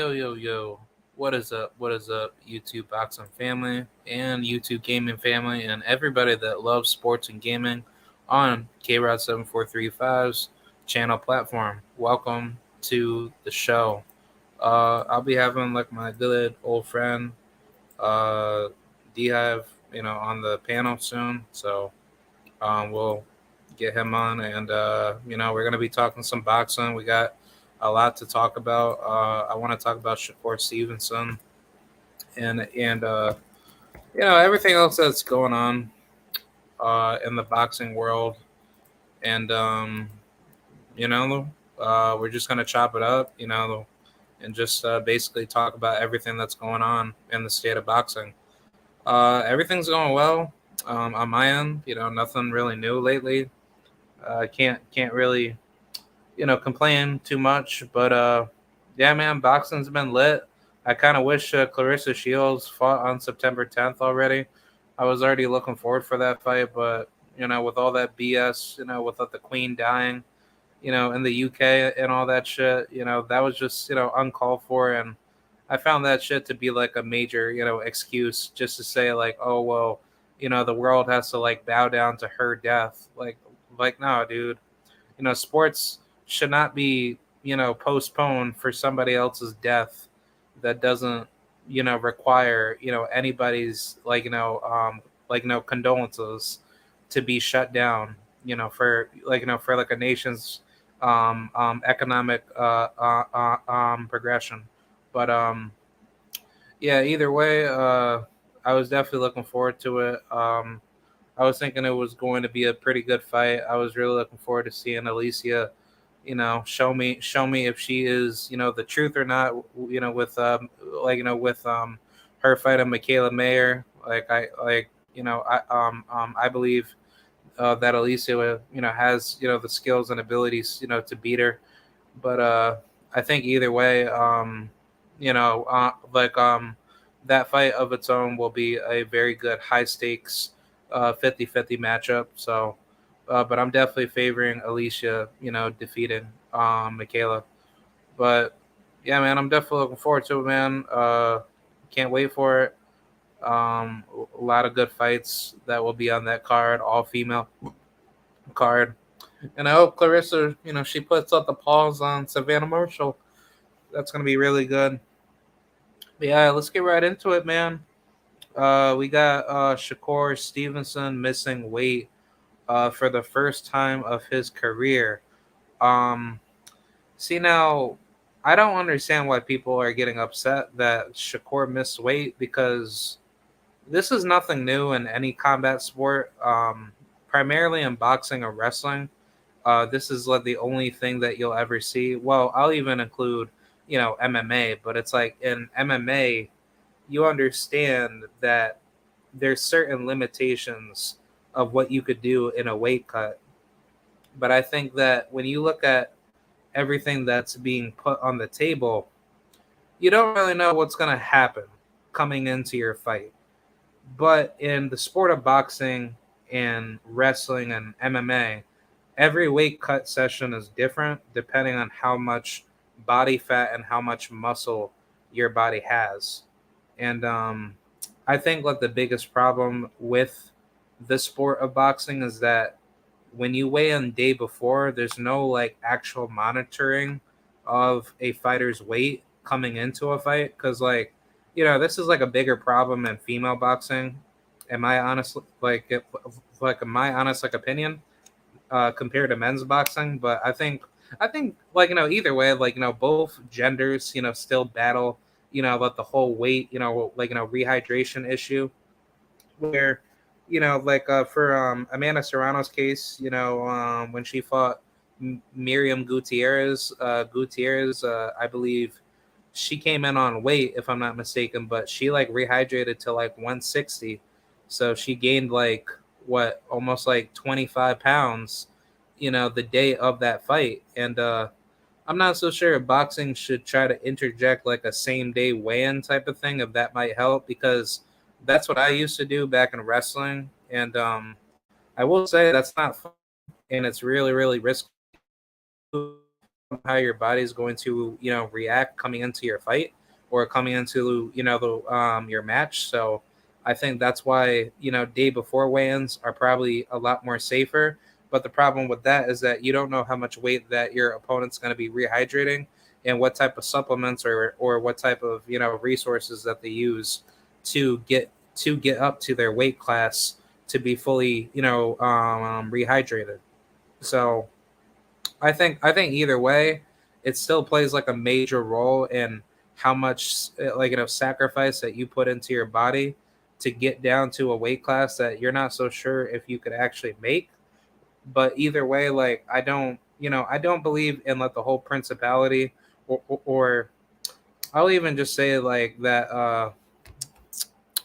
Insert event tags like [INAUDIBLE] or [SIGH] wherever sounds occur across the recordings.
Yo, yo, yo. What is up? What is up, YouTube boxing family and YouTube gaming family and everybody that loves sports and gaming on KRod7435's channel platform? Welcome to the show. Uh, I'll be having like my good old friend uh, Hive, you know, on the panel soon. So um, we'll get him on and, uh, you know, we're going to be talking some boxing. We got a lot to talk about. Uh, I want to talk about Shakur Stevenson and and uh, you know everything else that's going on uh, in the boxing world, and um, you know uh, we're just gonna chop it up, you know, and just uh, basically talk about everything that's going on in the state of boxing. Uh, everything's going well um, on my end. You know, nothing really new lately. I can't can't really you know, complain too much. But uh, yeah, man, boxing's been lit. I kind of wish uh, Claressa Shields fought on September 10th already. I was already looking forward for that fight, but you know, with all that BS, you know, with the Queen dying, you know, in the UK and all that shit, you know, that was just you know uncalled for, and I found that shit to be like a major you know excuse just to say like, oh well, you know, the world has to like bow down to her death. Like, like no, dude, you know, sports should not be you know postponed for somebody else's death that doesn't you know require you know anybody's like you know um like you know condolences to be shut down you know for like you know for like a nation's um um economic uh, uh, uh um progression. But um yeah either way uh i was definitely looking forward to it. Um i was thinking it was going to be a pretty good fight. I was really looking forward to seeing Alycia you know show me show me if she is you know the truth or not you know with um like you know with um her fighting Mikaela Mayer. Like I like you know I um um I believe uh, that Alycia you know has you know the skills and abilities you know to beat her. But uh I think either way um you know uh, like um that fight of its own will be a very good high stakes uh 50-50 matchup. So uh, but I'm definitely favoring Alycia, you know, defeating um, Mikaela. But yeah, man, I'm definitely looking forward to it, man. Uh, can't wait for it. Um, a lot of good fights that will be on that card, all female card. And I hope Claressa, you know, she puts up the paws on Savannah Marshall. That's to be really good. But yeah, let's get right into it, man. Uh, we got uh, Shakur Stevenson missing weight uh, for the first time of his career. Um, see now, I don't understand why people are getting upset that Shakur missed weight because this is nothing new in any combat sport. Um, primarily in boxing or wrestling, uh, this is like the only thing that you'll ever see. Well, I'll even include, you know, MMA, but it's like in MMA, you understand that there's certain limitations of what you could do in a weight cut. But I think that when you look at everything that's being put on the table, you don't really know what's going to happen coming into your fight. But in the sport of boxing and wrestling and MMA, every weight cut session is different depending on how much body fat and how much muscle your body has. And um, I think like the biggest problem with the sport of boxing is that when you weigh in day before, there's no like actual monitoring of a fighter's weight coming into a fight. Cause like, you know, this is like a bigger problem in female boxing. Am I honest? Like, it, like my honest like opinion uh, compared to men's boxing. But I think, I think like you know, either way, like you know, both genders, you know, still battle, you know, about the whole weight, you know, like you know, rehydration issue, where you know, like uh, for um, Amanda Serrano's case, you know, um, when she fought M- Miriam Gutierrez, uh, Gutierrez, uh, I believe she came in on weight, if I'm not mistaken, but she like rehydrated to like 160. So she gained like what almost like 25 pounds, you know, the day of that fight. And uh, I'm not so sure if boxing should try to interject like a same day weigh in type of thing, if that might help, because that's what I used to do back in wrestling, and um, I will say that's not fun, and it's really really risky. how your body's going to you know react coming into your fight or coming into you know the um, your match. So I think that's why you know day before weigh-ins are probably a lot more safer. But the problem with that is that you don't know how much weight that your opponent's going to be rehydrating and what type of supplements or or what type of you know resources that they use to get to get up to their weight class to be fully you know um, rehydrated. So I think I think either way, it still plays like a major role in how much like you know sacrifice that you put into your body to get down to a weight class that you're not so sure if you could actually make. But either way, like I don't, you know, I don't believe in like the whole principality or, or, or I'll even just say like that. uh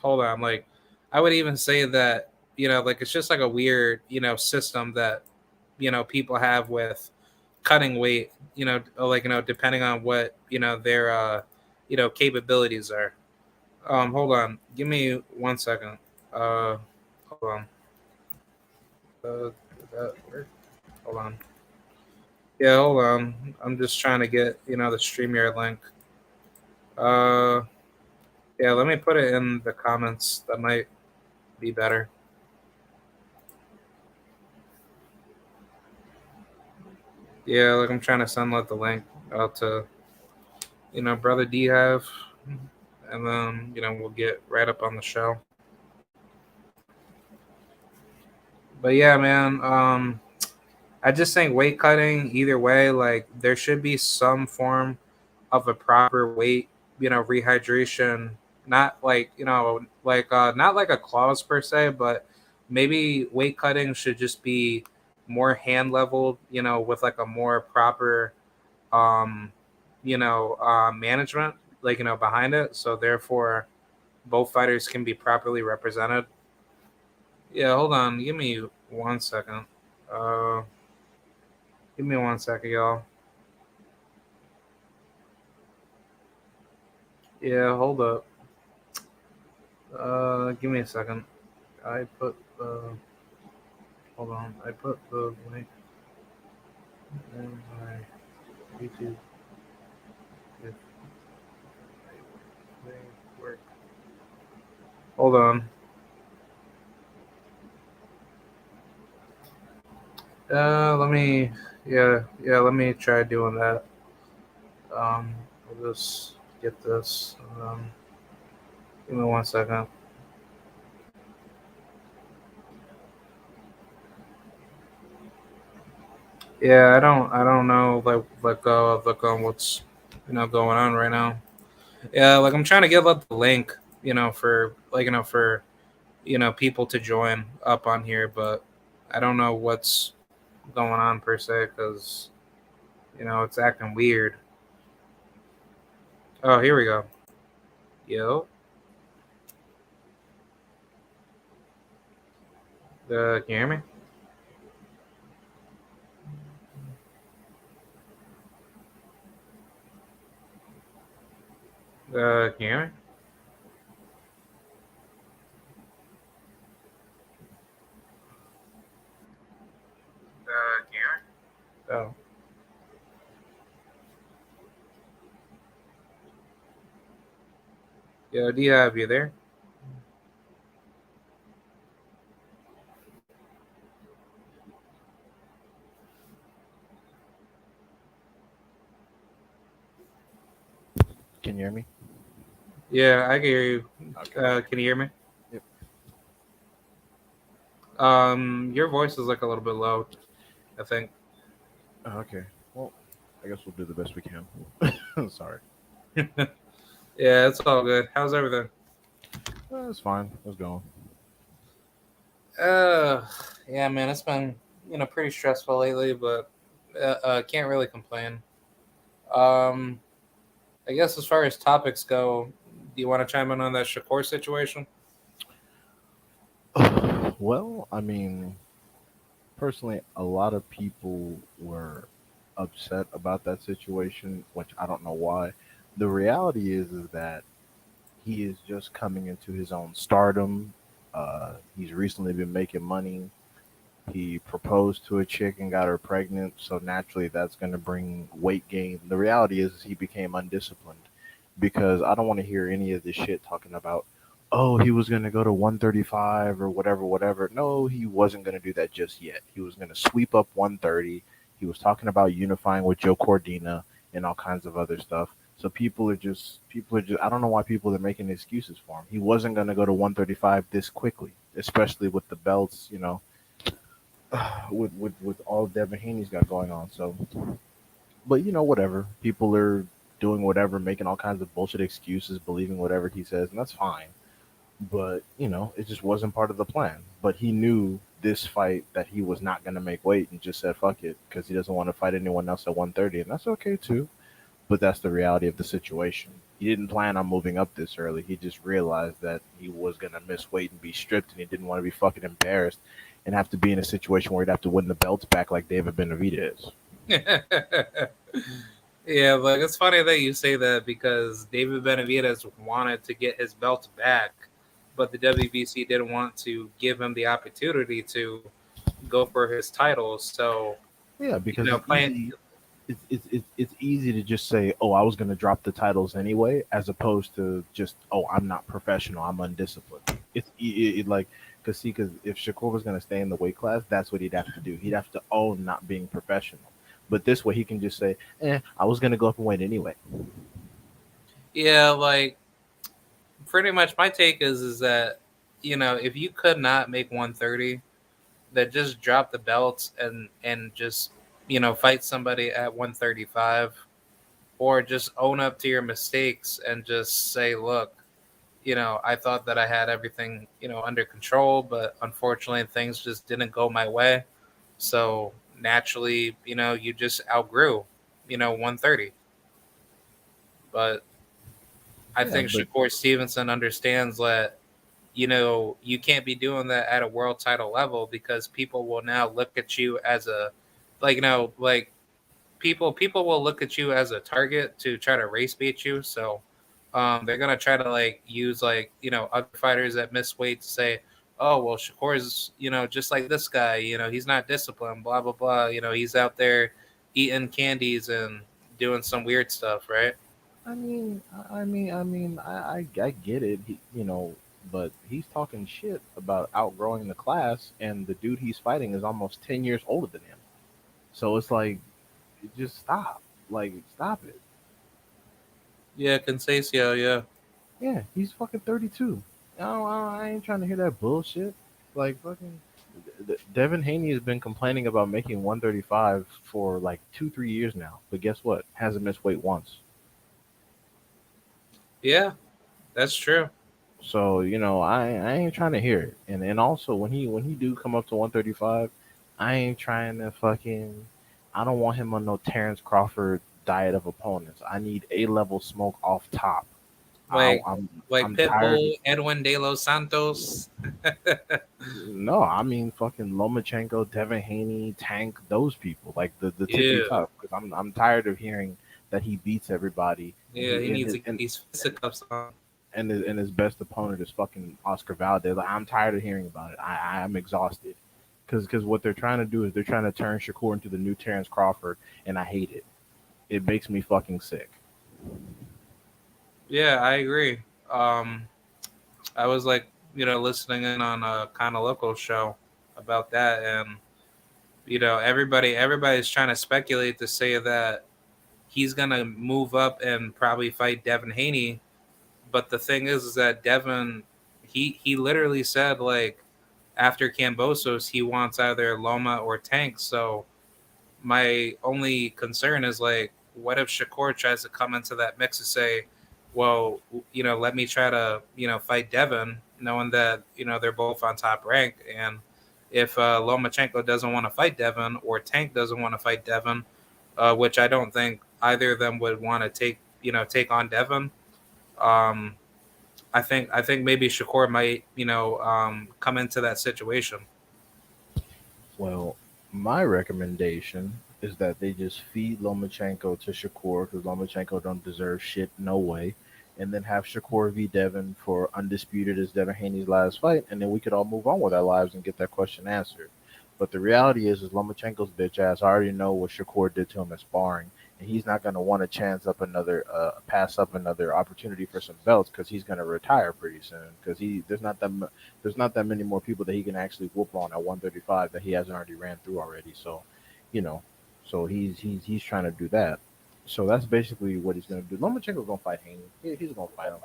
Hold on, like I would even say that you know, like it's just like a weird, you know, system that you know people have with cutting weight. You know, like you know, depending on what you know their uh you know capabilities are. Um, hold on, give me one second. Uh, hold on. Uh. Hold on. Yeah, hold on. I'm just trying to get you know the StreamYard link. Uh, yeah, let me put it in the comments. That might be better. Yeah, like I'm trying to send out the link out to you know brother D have, and then you know we'll get right up on the show. But yeah, man. Um, I just think weight cutting either way, like there should be some form of a proper weight, you know, rehydration. Not like you know, like uh, not like a clause per se, but maybe weight cutting should just be more hand leveled, you know, with like a more proper, um, you know, uh, management, like you know, behind it. So therefore, both fighters can be properly represented. Yeah, hold on. Give me one second. Uh, give me one second, y'all. Yeah, hold up. Uh, give me a second. I put the. Hold on. I put the link in my YouTube. If they work. Hold on. Uh, let me, yeah, yeah, let me try doing that. Um, I'll just get this. Um, give me one second. Yeah, I don't, I don't know, like, like, uh, like, um, what's, you know, going on right now. Yeah, like I'm trying to give up the link, you know, for like, you know, for, you know, people to join up on here, but I don't know what's going on per se because you know it's acting weird. Oh, here we go. Yo. Uh, can you hear me? Uh, can you hear me? Uh, can you hear me? Oh. Yo, do you have you there? Can you hear me? Yeah, I can hear you. Okay. Uh, can you hear me? Yep. Um, your voice is like a little bit low. I think. Oh, okay. Well, I guess we'll do the best we can. [LAUGHS] Sorry. [LAUGHS] Yeah, it's all good. How's everything? Uh, it's fine. Let's. Uh, yeah, man, it's been you know pretty stressful lately, but uh, uh, can't really complain. Um, I guess as far as topics go, do you want to chime in on that Shakur situation? [SIGHS] well, I mean, personally, a lot of people were upset about that situation, which I don't know why. The reality is, is that he is just coming into his own stardom. Uh, he's recently been making money. He proposed to a chick and got her pregnant, so naturally that's going to bring weight gain. The reality is, he became undisciplined because I don't want to hear any of this shit talking about, oh, he was going to go to 135 or whatever, whatever. No, he wasn't going to do that just yet. He was going to sweep up 130. He was talking about unifying with Joe Cordina and all kinds of other stuff. So people are just people are just I don't know why people are making excuses for him. He wasn't going to go to 135 this quickly, especially with the belts, you know, [SIGHS] with with with all Devin Haney's got going on. So, but you know, whatever. People are doing whatever, making all kinds of bullshit excuses, believing whatever he says, and that's fine. But you know, it just wasn't part of the plan. But he knew this fight that he was not going to make weight and just said fuck it because he doesn't want to fight anyone else at 130, and that's okay too but that's the reality of the situation. He didn't plan on moving up this early. He just realized that he was gonna miss weight and be stripped, and he didn't want to be fucking embarrassed and have to be in a situation where he'd have to win the belts back like David Benavidez. [LAUGHS] yeah, but it's funny that you say that because David Benavidez wanted to get his belts back, but the WBC didn't want to give him the opportunity to go for his titles. So yeah, because you know, playing it's, it's, it's, it's easy to just say, oh, I was going to drop the titles anyway, as opposed to just, oh, I'm not professional, I'm undisciplined. It's it, it, like, because see, because if Shakur was going to stay in the weight class, that's what he'd have to do. He'd have to own not being professional. But this way, he can just say, eh, I was going to go up and weight anyway. Yeah, like, pretty much my take is is that, you know, if you could not make 130, that just drop the belts and and just you know, fight somebody at 135 or just own up to your mistakes and just say, look, you know, I thought that I had everything, you know, under control, but unfortunately things just didn't go my way. So naturally, you know, you just outgrew, you know, 130. But I yeah, think but- Shakur Stevenson understands that, you know, you can't be doing that at a world title level because people will now look at you as a like you know like people people will look at you as a target to try to race beat you so um, they're gonna try to like use like you know other fighters that miss weight to say oh well Shakur's you know just like this guy you know he's not disciplined blah blah blah you know he's out there eating candies and doing some weird stuff right I mean I mean I mean I I, I get it he, you know but he's talking shit about outgrowing the class and the dude he's fighting is almost 10 years older than him so it's like, just stop. Like, stop it. Yeah, Conceição, yeah. Yeah, he's fucking 32. I, don't, I ain't trying to hear that bullshit. Like, fucking. Devin Haney has been complaining about making 135 for like two, three years now. But guess what? Hasn't missed weight once. Yeah, that's true. So you know, I I ain't trying to hear it. And and also when he when he do come up to 135, I ain't trying to fucking. I don't want him on no Terrence Crawford diet of opponents. I need a level smoke off top. Like, I, am like I'm Pitbull, Edwin De Los Santos. [LAUGHS] no, I mean fucking Lomachenko, Devin Haney, Tank, those people. Like the the tippy yeah. top. Because I'm I'm tired of hearing that he beats everybody. Yeah, he needs his, to get these fisticuffs on. And his, and his best opponent is fucking Oscar Valdez. Like, I'm tired of hearing about it. I I'm exhausted because because what they're trying to do is they're trying to turn Shakur into the new Terrence Crawford, and I hate it. It makes me fucking sick. Yeah, I agree. Um, I was like, you know, listening in on a kind of local show about that, and you know, everybody everybody's trying to speculate to say that he's gonna move up and probably fight Devin Haney. But the thing is, is that Devin, he he literally said like after Kambosos, he wants either Loma or Tank. So my only concern is like, what if Shakur tries to come into that mix and say, well, you know, let me try to, you know, fight Devin, knowing that, you know, they're both on top rank. And if uh, Lomachenko doesn't want to fight Devin or Tank doesn't want to fight Devin, uh, which I don't think either of them would want to take, you know, take on Devin, um, I think I think maybe Shakur might you know um, come into that situation. Well, my recommendation is that they just feed Lomachenko to Shakur because Lomachenko don't deserve shit no way, and then have Shakur v Devin for undisputed as Devin Haney's last fight, and then we could all move on with our lives and get that question answered. But the reality is, is Lomachenko's bitch ass I already know what Shakur did to him in sparring, and he's not going to want to chance up another, uh, pass up another opportunity for some belts because he's going to retire pretty soon. Because he there's not that there's not that many more people that he can actually whoop on at 135 that he hasn't already ran through already. So, you know, so he's he's he's trying to do that. So that's basically what he's going to do. Lomachenko's going to fight Haney. He, he's going to fight him.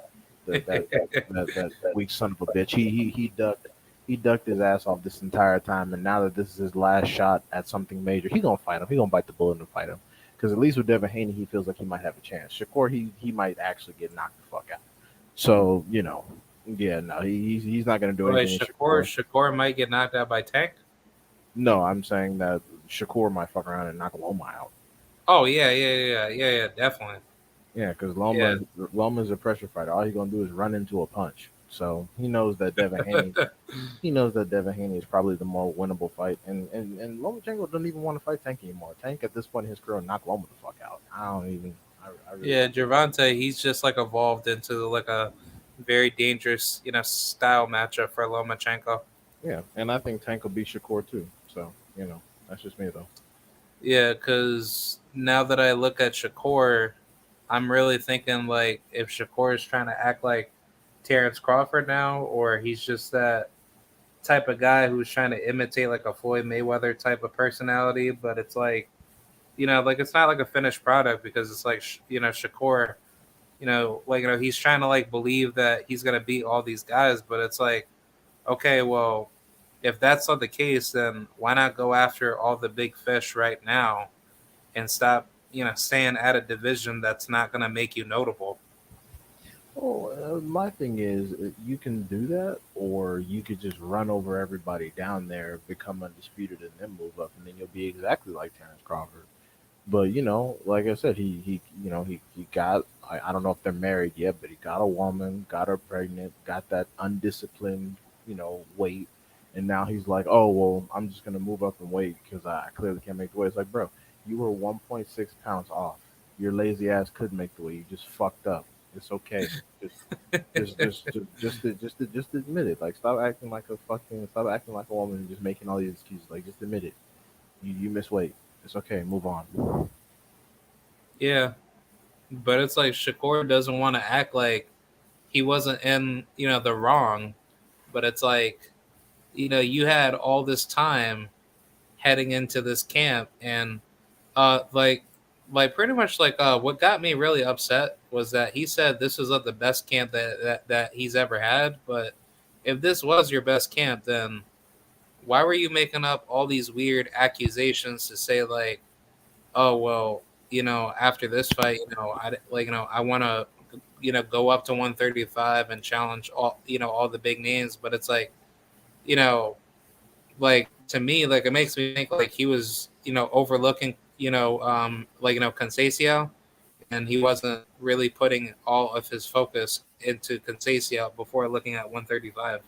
That that, that, that, that, [LAUGHS] weak son of a bitch. He he he ducked he ducked his ass off this entire time, and now that this is his last shot at something major, he's gonna fight him. He's gonna bite the bullet and fight him. Because at least with Devin Haney, he feels like he might have a chance. Shakur, he he might actually get knocked the fuck out. So you know, yeah, no, he, he's he's not gonna do Wait, anything. Shakur, Shakur might get knocked out by Tank. No, I'm saying that Shakur might fuck around and knock Loma out. Oh yeah, yeah, yeah, yeah, yeah, definitely. Yeah, because Loma yeah. Loma's a pressure fighter. All he's gonna do is run into a punch. So he knows that Devin Haney, [LAUGHS] he knows that Devin Haney is probably the more winnable fight, and and and Lomachenko doesn't even want to fight Tank anymore. Tank at this point in his career knock Loma the fuck out. I don't even. I, I really yeah, Gervonta, he's just like evolved into like a very dangerous, you know, style matchup for Lomachenko. Yeah, and I think Tank will beat Shakur too. So you know, that's just me though. Yeah, because now that I look at Shakur, I'm really thinking like if Shakur is trying to act like Terrence Crawford now, or he's just that type of guy who's trying to imitate like a Floyd Mayweather type of personality, but it's like, you know, like it's not like a finished product because it's like, you know, Shakur, you know, like, you know, he's trying to like believe that he's going to beat all these guys, but it's like, okay, well, if that's not the case, then why not go after all the big fish right now and stop, you know, staying at a division that's not going to make you notable? Well, uh, my thing is, uh, you can do that, or you could just run over everybody down there, become undisputed, and then move up, and then you'll be exactly like Terrence Crawford. But you know, like I said, he he you know he he got I, I don't know if they're married yet, but he got a woman, got her pregnant, got that undisciplined you know weight, and now he's like, oh well, I'm just gonna move up and weight because I clearly can't make the weight. It's like, bro, you were 1.6 pounds off. Your lazy ass could make the weight. You just fucked up. It's okay. Just, just, [LAUGHS] just, just, just, just, just admit it. Like, stop acting like a fucking, stop acting like a woman and just making all these excuses. Like, just admit it. You, you miss weight. It's okay. Move on. Yeah, but it's like Shakur doesn't want to act like he wasn't in, you know, the wrong. But it's like, you know, you had all this time heading into this camp, and uh, like like pretty much like uh, what got me really upset was that he said this was like the best camp that, that that he's ever had. But if this was your best camp, then why were you making up all these weird accusations to say like, oh well, you know, after this fight, you know, I like you know I want to you know go up to 135 and challenge all you know all the big names, but it's like, you know, like to me, like it makes me think like he was you know overlooking you know, um, like you know, Conceição, and he wasn't really putting all of his focus into Conceição before looking at 135.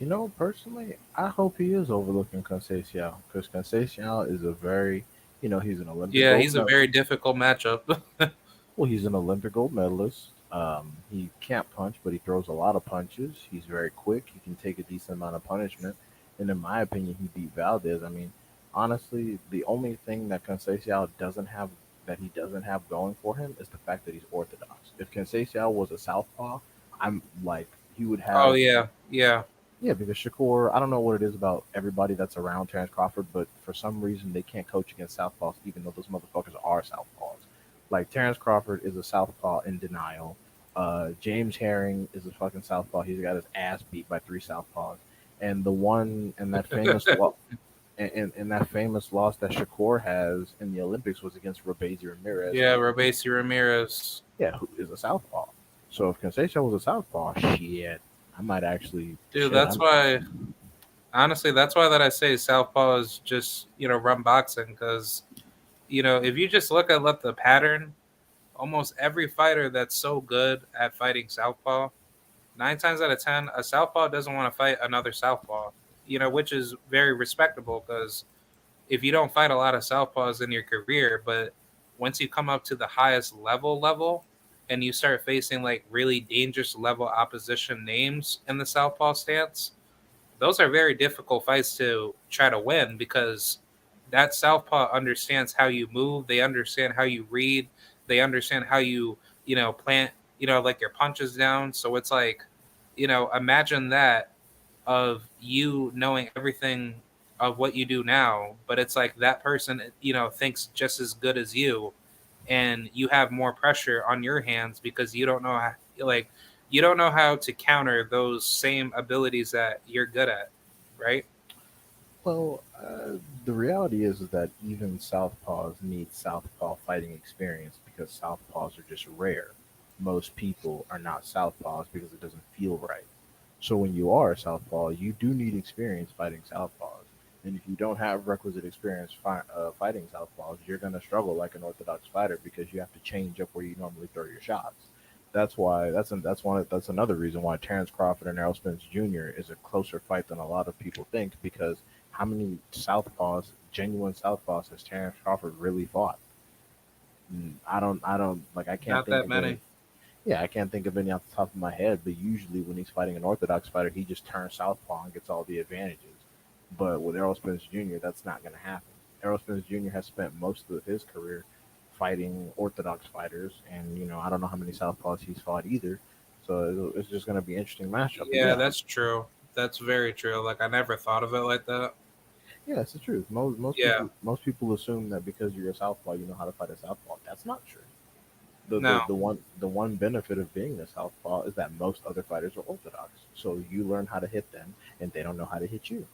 You know, personally, I hope he is overlooking Conceição because Conceição is a very, you know, he's an Olympic. Yeah, he's medalist. a very difficult matchup. [LAUGHS] well, he's an Olympic gold medalist. Um, he can't punch, but he throws a lot of punches. He's very quick. He can take a decent amount of punishment. And in my opinion, he beat Valdez. I mean, honestly, the only thing that Conceição doesn't have that he doesn't have going for him is the fact that he's orthodox. If Conceição was a southpaw, I'm like he would have. Oh yeah, yeah, yeah. Because Shakur, I don't know what it is about everybody that's around Terrence Crawford, but for some reason they can't coach against southpaws, even though those motherfuckers are southpaws. Like Terrence Crawford is a southpaw in denial. Uh, Jamel Herring is a fucking southpaw. He's got his ass beat by three southpaws. And the one and that famous [LAUGHS] and, and, that famous loss that Shakur has in the Olympics was against Robeisy Ramirez. Yeah, Robeisy Ramirez. Yeah, who is a southpaw. So if Conceição was a southpaw, shit, I might actually. Dude, shit, that's I'm, why. Honestly, that's why that I say southpaw is just you know run boxing because, you know, if you just look at let the pattern, almost every fighter that's so good at fighting southpaw, nine times out of ten, a southpaw doesn't want to fight another southpaw you know, which is very respectable because if you don't fight a lot of southpaws in your career, but once you come up to the highest level level and you start facing like really dangerous level opposition names in the southpaw stance, those are very difficult fights to try to win because that southpaw understands how you move, they understand how you read, they understand how you, you know, plant, you know, like your punches down. So it's like, you know, imagine that of you knowing everything of what you do now, but it's like that person, you know, thinks just as good as you and you have more pressure on your hands because you don't know how, like you don't know how to counter those same abilities that you're good at, right? Well, uh, the reality is, that even southpaws need southpaw fighting experience because southpaws are just rare. Most people are not southpaws because it doesn't feel right. So when you are a southpaw, you do need experience fighting southpaws. And if you don't have requisite experience fi- uh, fighting southpaws, you're going to struggle like an orthodox fighter because you have to change up where you normally throw your shots. That's why that's that's one that's another reason why Terrence Crawford and Errol Spence Jr. is a closer fight than a lot of people think because how many southpaws, genuine southpaws, has Terrence Crawford really fought? Mm, I don't, I don't like. I can't Not think that of many. Any, yeah, I can't think of any off the top of my head. But usually, when he's fighting an orthodox fighter, he just turns southpaw and gets all the advantages. But with Errol Spence Jr., that's not going to happen. Errol Spence Jr. has spent most of his career fighting orthodox fighters, and you know, I don't know how many southpaws he's fought either. So it's just going to be an interesting matchup. But Yeah, that's true. That's very true. Like I never thought of it like that. Yeah, it's the truth. Most most Yeah. people, most people assume that because you're a southpaw, you know how to fight a southpaw. That's not true. The, No. the, the one the one benefit of being a southpaw is that most other fighters are orthodox. So you learn how to hit them, and they don't know how to hit you.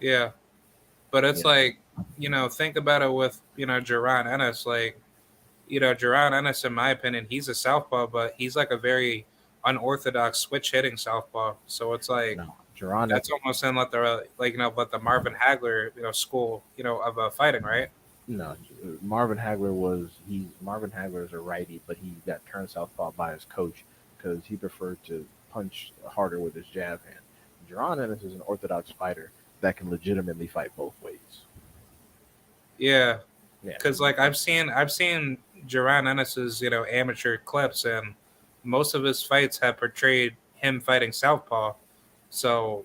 Yeah. But it's Yeah. like, you know, think about it with, you know, Jaron Ennis. Like, you know, Jaron Ennis, in my opinion, he's a southpaw, but he's like a very unorthodox switch hitting southpaw. So it's like No, Jaron. that's almost in like the like you know, but the Marvin Hagler, you know, school, you know, of uh, fighting, right? no, Marvin Hagler was he. Marvin Hagler is a righty, but he got turned southpaw by his coach because he preferred to punch harder with his jab hand. Jaron Ennis is an orthodox fighter that can legitimately fight both ways. Yeah. Yeah. Because like I've seen I've seen Jaron Ennis's, you know, amateur clips and most of his fights have portrayed him fighting Southpaw. So.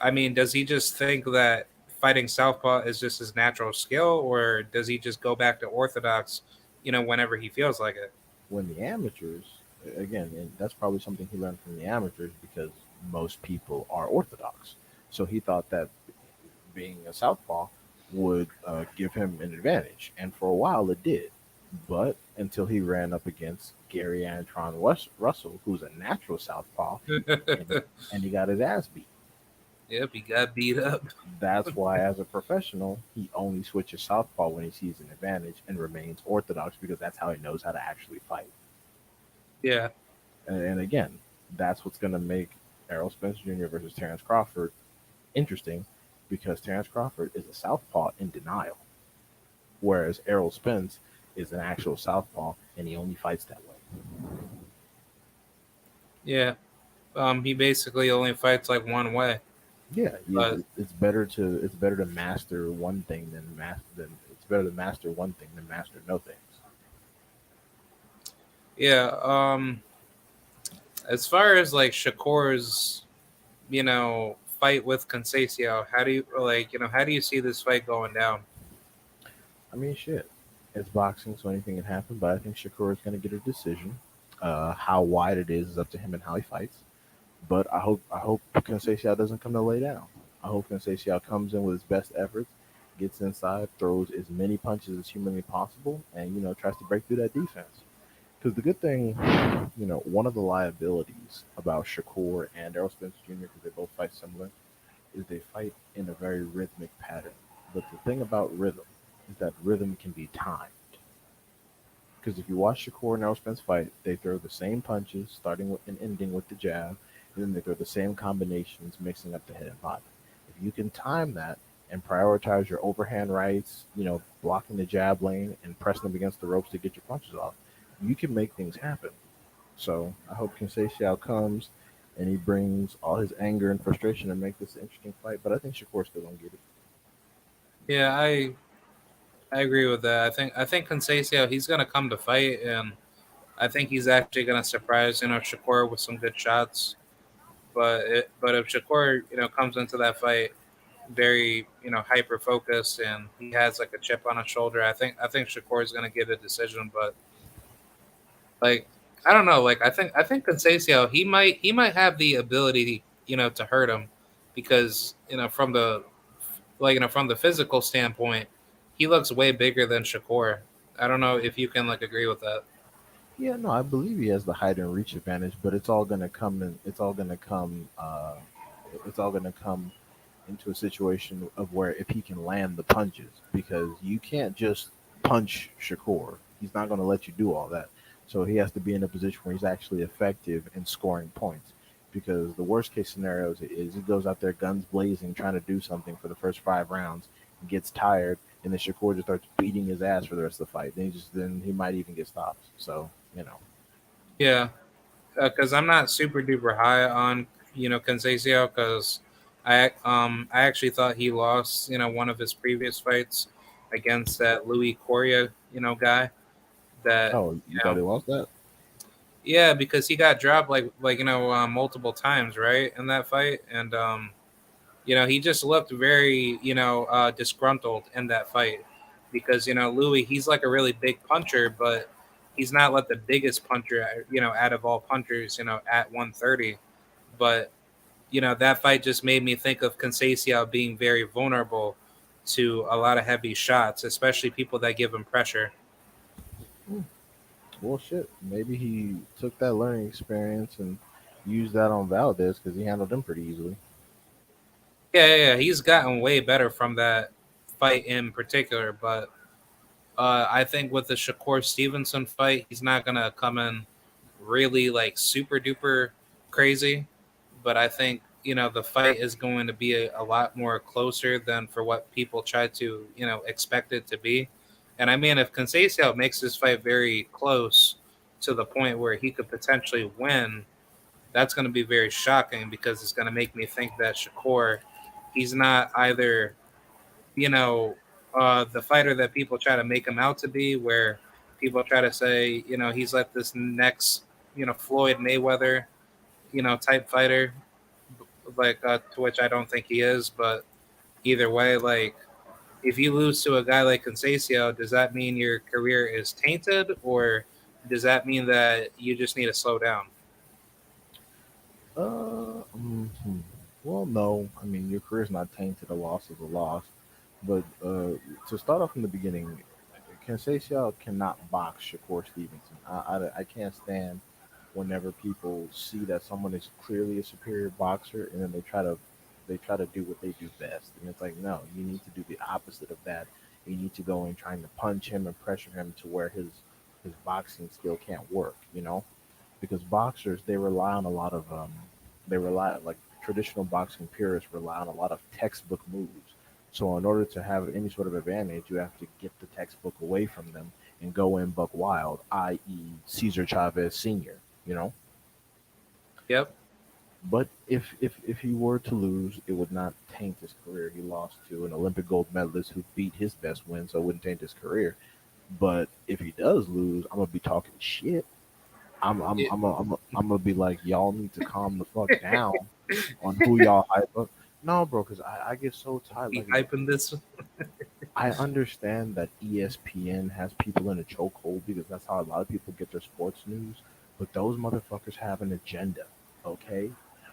I mean, does he just think that fighting Southpaw is just his natural skill, or does he just go back to Orthodox, you know, whenever he feels like it? when the amateurs again and that's probably something he learned from the amateurs because most people are orthodox so he thought that being a southpaw would uh, give him an advantage and for a while it did but until he ran up against gary Antuanne West, russell who's a natural southpaw [LAUGHS] and he got his ass beat yep, he got beat up. that's [LAUGHS] why as a professional he only switches southpaw when he sees an advantage and remains orthodox because that's how he knows how to actually fight Yeah. And, and again, that's what's going to make Errol Spence Jr. versus Terrence Crawford interesting because Terrence Crawford is a southpaw in denial, whereas Errol Spence is an actual southpaw and he only fights that way. Yeah. Um, he basically only fights like one way. Yeah, But- it's better to it's better to master one thing than master than it's better to master one thing than master no things. Yeah. Um as far as like Shakur's, you know, fight with Conceição, how do you like, you know, how do you see this fight going down? I mean, shit. It's boxing, so anything can happen. But I think Shakur is going to get a decision. Uh, how wide it is is up to him and how he fights. But I hope I hope Conceição doesn't come to lay down. I hope Conceição comes in with his best efforts, gets inside, throws as many punches as humanly possible, and you know tries to break through that defense. Because the good thing, you know, one of the liabilities about Shakur and Errol Spence Jr. because they both fight similar, is they fight in a very rhythmic pattern. But the thing about rhythm is that rhythm can be timed. Because if you watch Shakur and Spence fight, they throw the same punches, starting with and ending with the jab, and then they throw the same combinations, mixing up the head and body. If you can time that and prioritize your overhand rights, you know, blocking the jab lane and pressing them against the ropes to get your punches off, you can make things happen. So I hope Conceição comes and he brings all his anger and frustration and make this an interesting fight. But I think Shakur's still gonna get it. Yeah, I I agree with that. I think I think Conceição he's gonna come to fight and I think he's actually gonna surprise, you know, Shakur with some good shots. but it, but if Shakur you know comes into that fight very you know hyper focused and he has like a chip on his shoulder, I think I think Shakur is to get a decision. But like I don't know, like I think I think Conceição he might he might have the ability you know to hurt him because you know from the like you know from the physical standpoint he looks way bigger than Shakur. I don't know if you can like agree with that. Yeah, no, I believe he has the height and reach advantage, but it's all gonna come. It's all gonna come. Uh, it's all gonna come into a situation of where if he can land the punches, because you can't just punch Shakur. He's not gonna let you do all that. So he has to be in a position where he's actually effective in scoring points. Because the worst case scenario is, is he goes out there guns blazing, trying to do something for the first five rounds, gets tired, and then Shakur just starts beating his ass for the rest of the fight. Then he just then he might even get stopped. So you know. Yeah, because uh, I'm not super duper high on you know Conceição because I um I actually thought he lost you know one of his previous fights against that Louis Coria you know guy. That oh you, you thought know, he lost that? Yeah, because he got dropped like like you know uh, multiple times right in that fight, and um you know he just looked very you know uh, disgruntled in that fight because you know Louis he's like a really big puncher, but he's not like the biggest puncher, you know, out of all punchers, you know, at 130. But you know, that fight just made me think of Conceição being very vulnerable to a lot of heavy shots, especially people that give him pressure. Hmm. Well, shit. Maybe he took that learning experience and used that on Valdez because he handled him pretty easily. Yeah, yeah, he's gotten way better from that fight in particular, but uh, I think with the Shakur Stevenson fight, he's not gonna come in really like super duper crazy, but I think you know the fight is going to be a, a, lot more closer than for what people try to you know expect it to be. And I mean, if Conceição makes this fight very close to the point where he could potentially win, that's going to be very shocking because it's going to make me think that Shakur, he's not either, you know, uh, the fighter that people try to make him out to be, where people try to say, you know, he's like this next, you know, Floyd Mayweather, you know, type fighter, like uh, to which I don't think he is. But either way, like if you lose to a guy like Conceição, does that mean your career is tainted, or does that mean that you just need to slow down? Uh, mm-hmm. Well, no. I mean, your career is not tainted. A loss is a loss. But uh, to start off from the beginning, Conceição cannot box Shakur Stevenson. I, I, I can't stand whenever people see that someone is clearly a superior boxer and then they try to they try to do what they do best. And it's like, no, you need to do the opposite of that. You need to go in trying to punch him and pressure him to where his his boxing skill can't work, you know? Because boxers they rely on a lot of um they rely like traditional boxing purists rely on a lot of textbook moves so in order to have any sort of advantage, you have to get the textbook away from them and go in buck wild, i.e., Cesar Chavez Sr. You know. Yep. But if if if he were to lose, it would not taint his career. He lost to an Olympic gold medalist who beat his best win, so it wouldn't taint his career. But if he does lose, I'm gonna be talking shit. I'm I'm yeah. I'm I'm, I'm, I'm gonna be like, y'all need to calm the fuck down [LAUGHS] on who y'all [LAUGHS] hype up. No, bro, because I, I get so tired. Like, hyping this. [LAUGHS] I understand that ESPN has people in a chokehold because that's how a lot of people get their sports news. But those motherfuckers have an agenda, okay?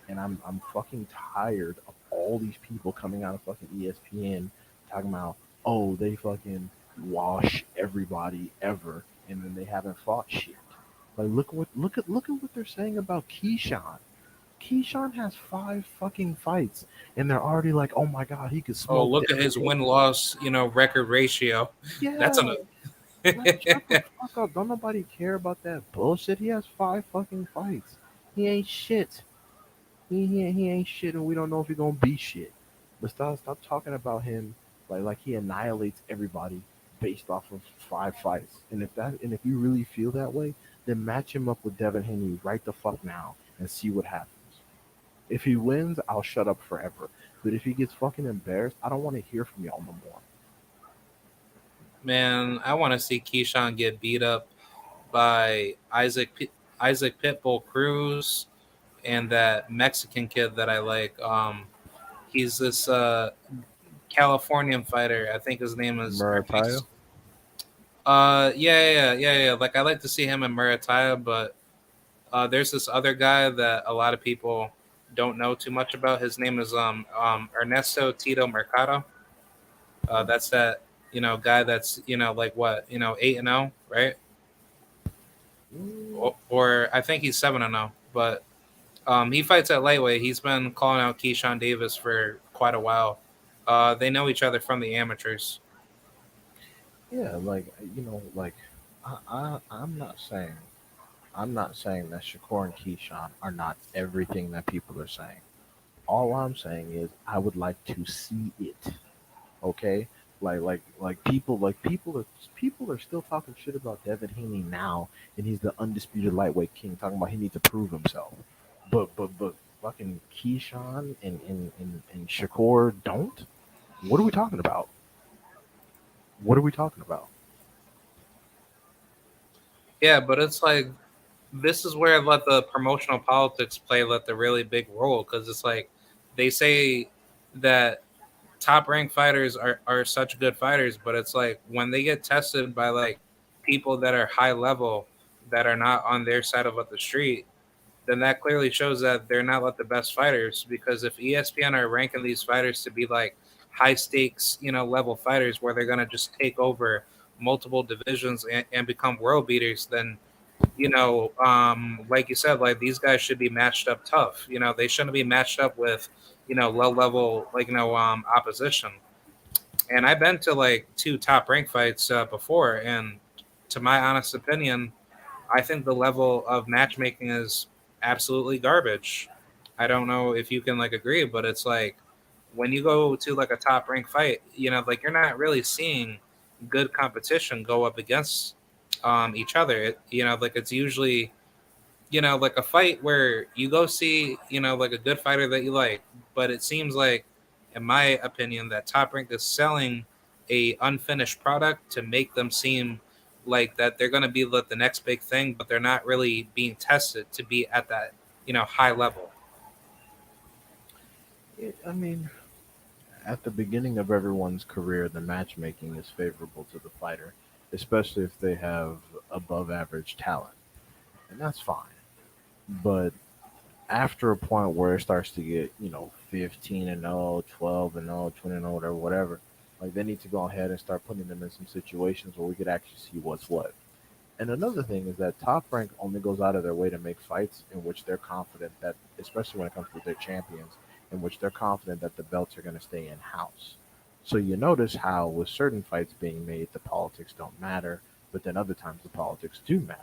And I'm I'm fucking tired of all these people coming out of fucking ESPN talking about, oh, they fucking wash everybody ever, and then they haven't fought shit. Like look what look at look at what they're saying about Keyshawn. Keyshawn has five fucking fights, and they're already like, "Oh my god, he could oh, smoke." Oh, look at his win loss, you know, record ratio. Yeah, that's [LAUGHS] a. fuck up. Don't nobody care about that bullshit. He has five fucking fights. He ain't shit. He he, he ain't shit, and we don't know if he's gonna be shit. But stop stop talking about him like like he annihilates everybody based off of five fights. And if that and if you really feel that way, then match him up with Devin Haney right the fuck now and see what happens. If he wins, I'll shut up forever. But if he gets fucking embarrassed, I don't want to hear from y'all no more. Man, I want to see Keyshawn get beat up by Isaac P- Isaac Pitbull Cruz and that Mexican kid that I like. Um, he's this uh, Californian fighter. I think his name is Muratalla? Uh, yeah, yeah, yeah, yeah. Like I like to see him in Muratalla, but uh, there's this other guy that a lot of people don't know too much about. His name is um um Ernesto Tito Mercado. Uh, that's that you know guy that's you know like what you know eight and zero, right? Or, or I think he's seven and zero, but um, he fights at lightweight. He's been calling out Keyshawn Davis for quite a while. Uh, they know each other from the amateurs. Yeah, like you know, like I, I I'm not saying I'm not saying that Shakur and Keyshawn are not everything that people are saying. All I'm saying is I would like to see it. Okay? Like like like people like people are people are still talking shit about Devin Haney now and he's the undisputed lightweight king, talking about he needs to prove himself. But but but fucking Keyshawn and, and, and, and Shakur don't? What are we talking about? What are we talking about? Yeah, but it's like this is where I let the promotional politics play let the really big role because it's like they say that top ranked fighters are, are such good fighters, but it's like when they get tested by like people that are high level that are not on their side of the street, then that clearly shows that they're not like the best fighters because if ESPN are ranking these fighters to be like high stakes, you know, level fighters where they're gonna just take over multiple divisions and, and become world beaters, then you know, um, like you said, like these guys should be matched up tough. You know, they shouldn't be matched up with, you know, low level like you know um, opposition. And I've been to like two top rank fights uh, before, and to my honest opinion, I think the level of matchmaking is absolutely garbage. I don't know if you can like agree, but it's like when you go to like a top rank fight, you know, like you're not really seeing good competition go up against um, each other. It, you know, like it's usually, you know, like a fight where you go see, you know, like a good fighter that you like, but it seems like, in my opinion, that Top Rank is selling a unfinished product to make them seem like that they're going to be like the next big thing, but they're not really being tested to be at that, you know, high level. It, I mean, at the beginning of everyone's career, the matchmaking is favorable to the fighter, especially if they have above average talent. And that's fine. But after a point where it starts to get, you know, 15 and 0, 12 and 0, 20 and 0, whatever, whatever, like they need to go ahead and start putting them in some situations where we could actually see what's what. And another thing is that Top Rank only goes out of their way to make fights in which they're confident that, especially when it comes to their champions, in which they're confident that the belts are going to stay in house. So you notice how with certain fights being made, the politics don't matter, but then other times the politics do matter.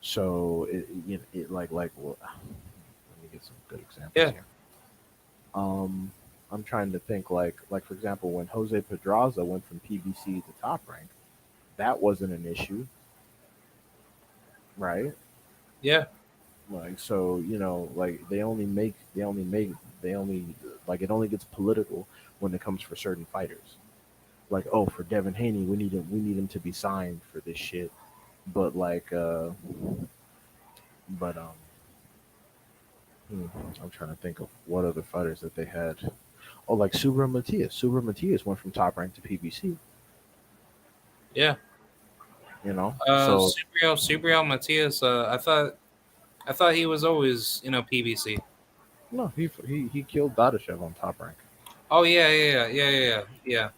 So it, it, it like like well, [SIGHS] let me get some good examples Yeah. here. Um, I'm trying to think like like for example when Jose Pedraza went from PBC to top rank, that wasn't an issue, right? Yeah. Like so, you know, like they only make they only make they only like it only gets political when it comes for certain fighters. Like, oh, for Devin Haney, we need him we need him to be signed for this shit. But like uh but um hmm, I'm trying to think of what other fighters that they had. Oh, like Subra Matias. Subra Matias went from top rank to PBC, Yeah. you know? Uh, so Subriel Matias. Uh, I thought, I thought he was always, you know, PBC. No, he he he killed Dadashev on top rank. Oh yeah, yeah, yeah, yeah, yeah, yeah.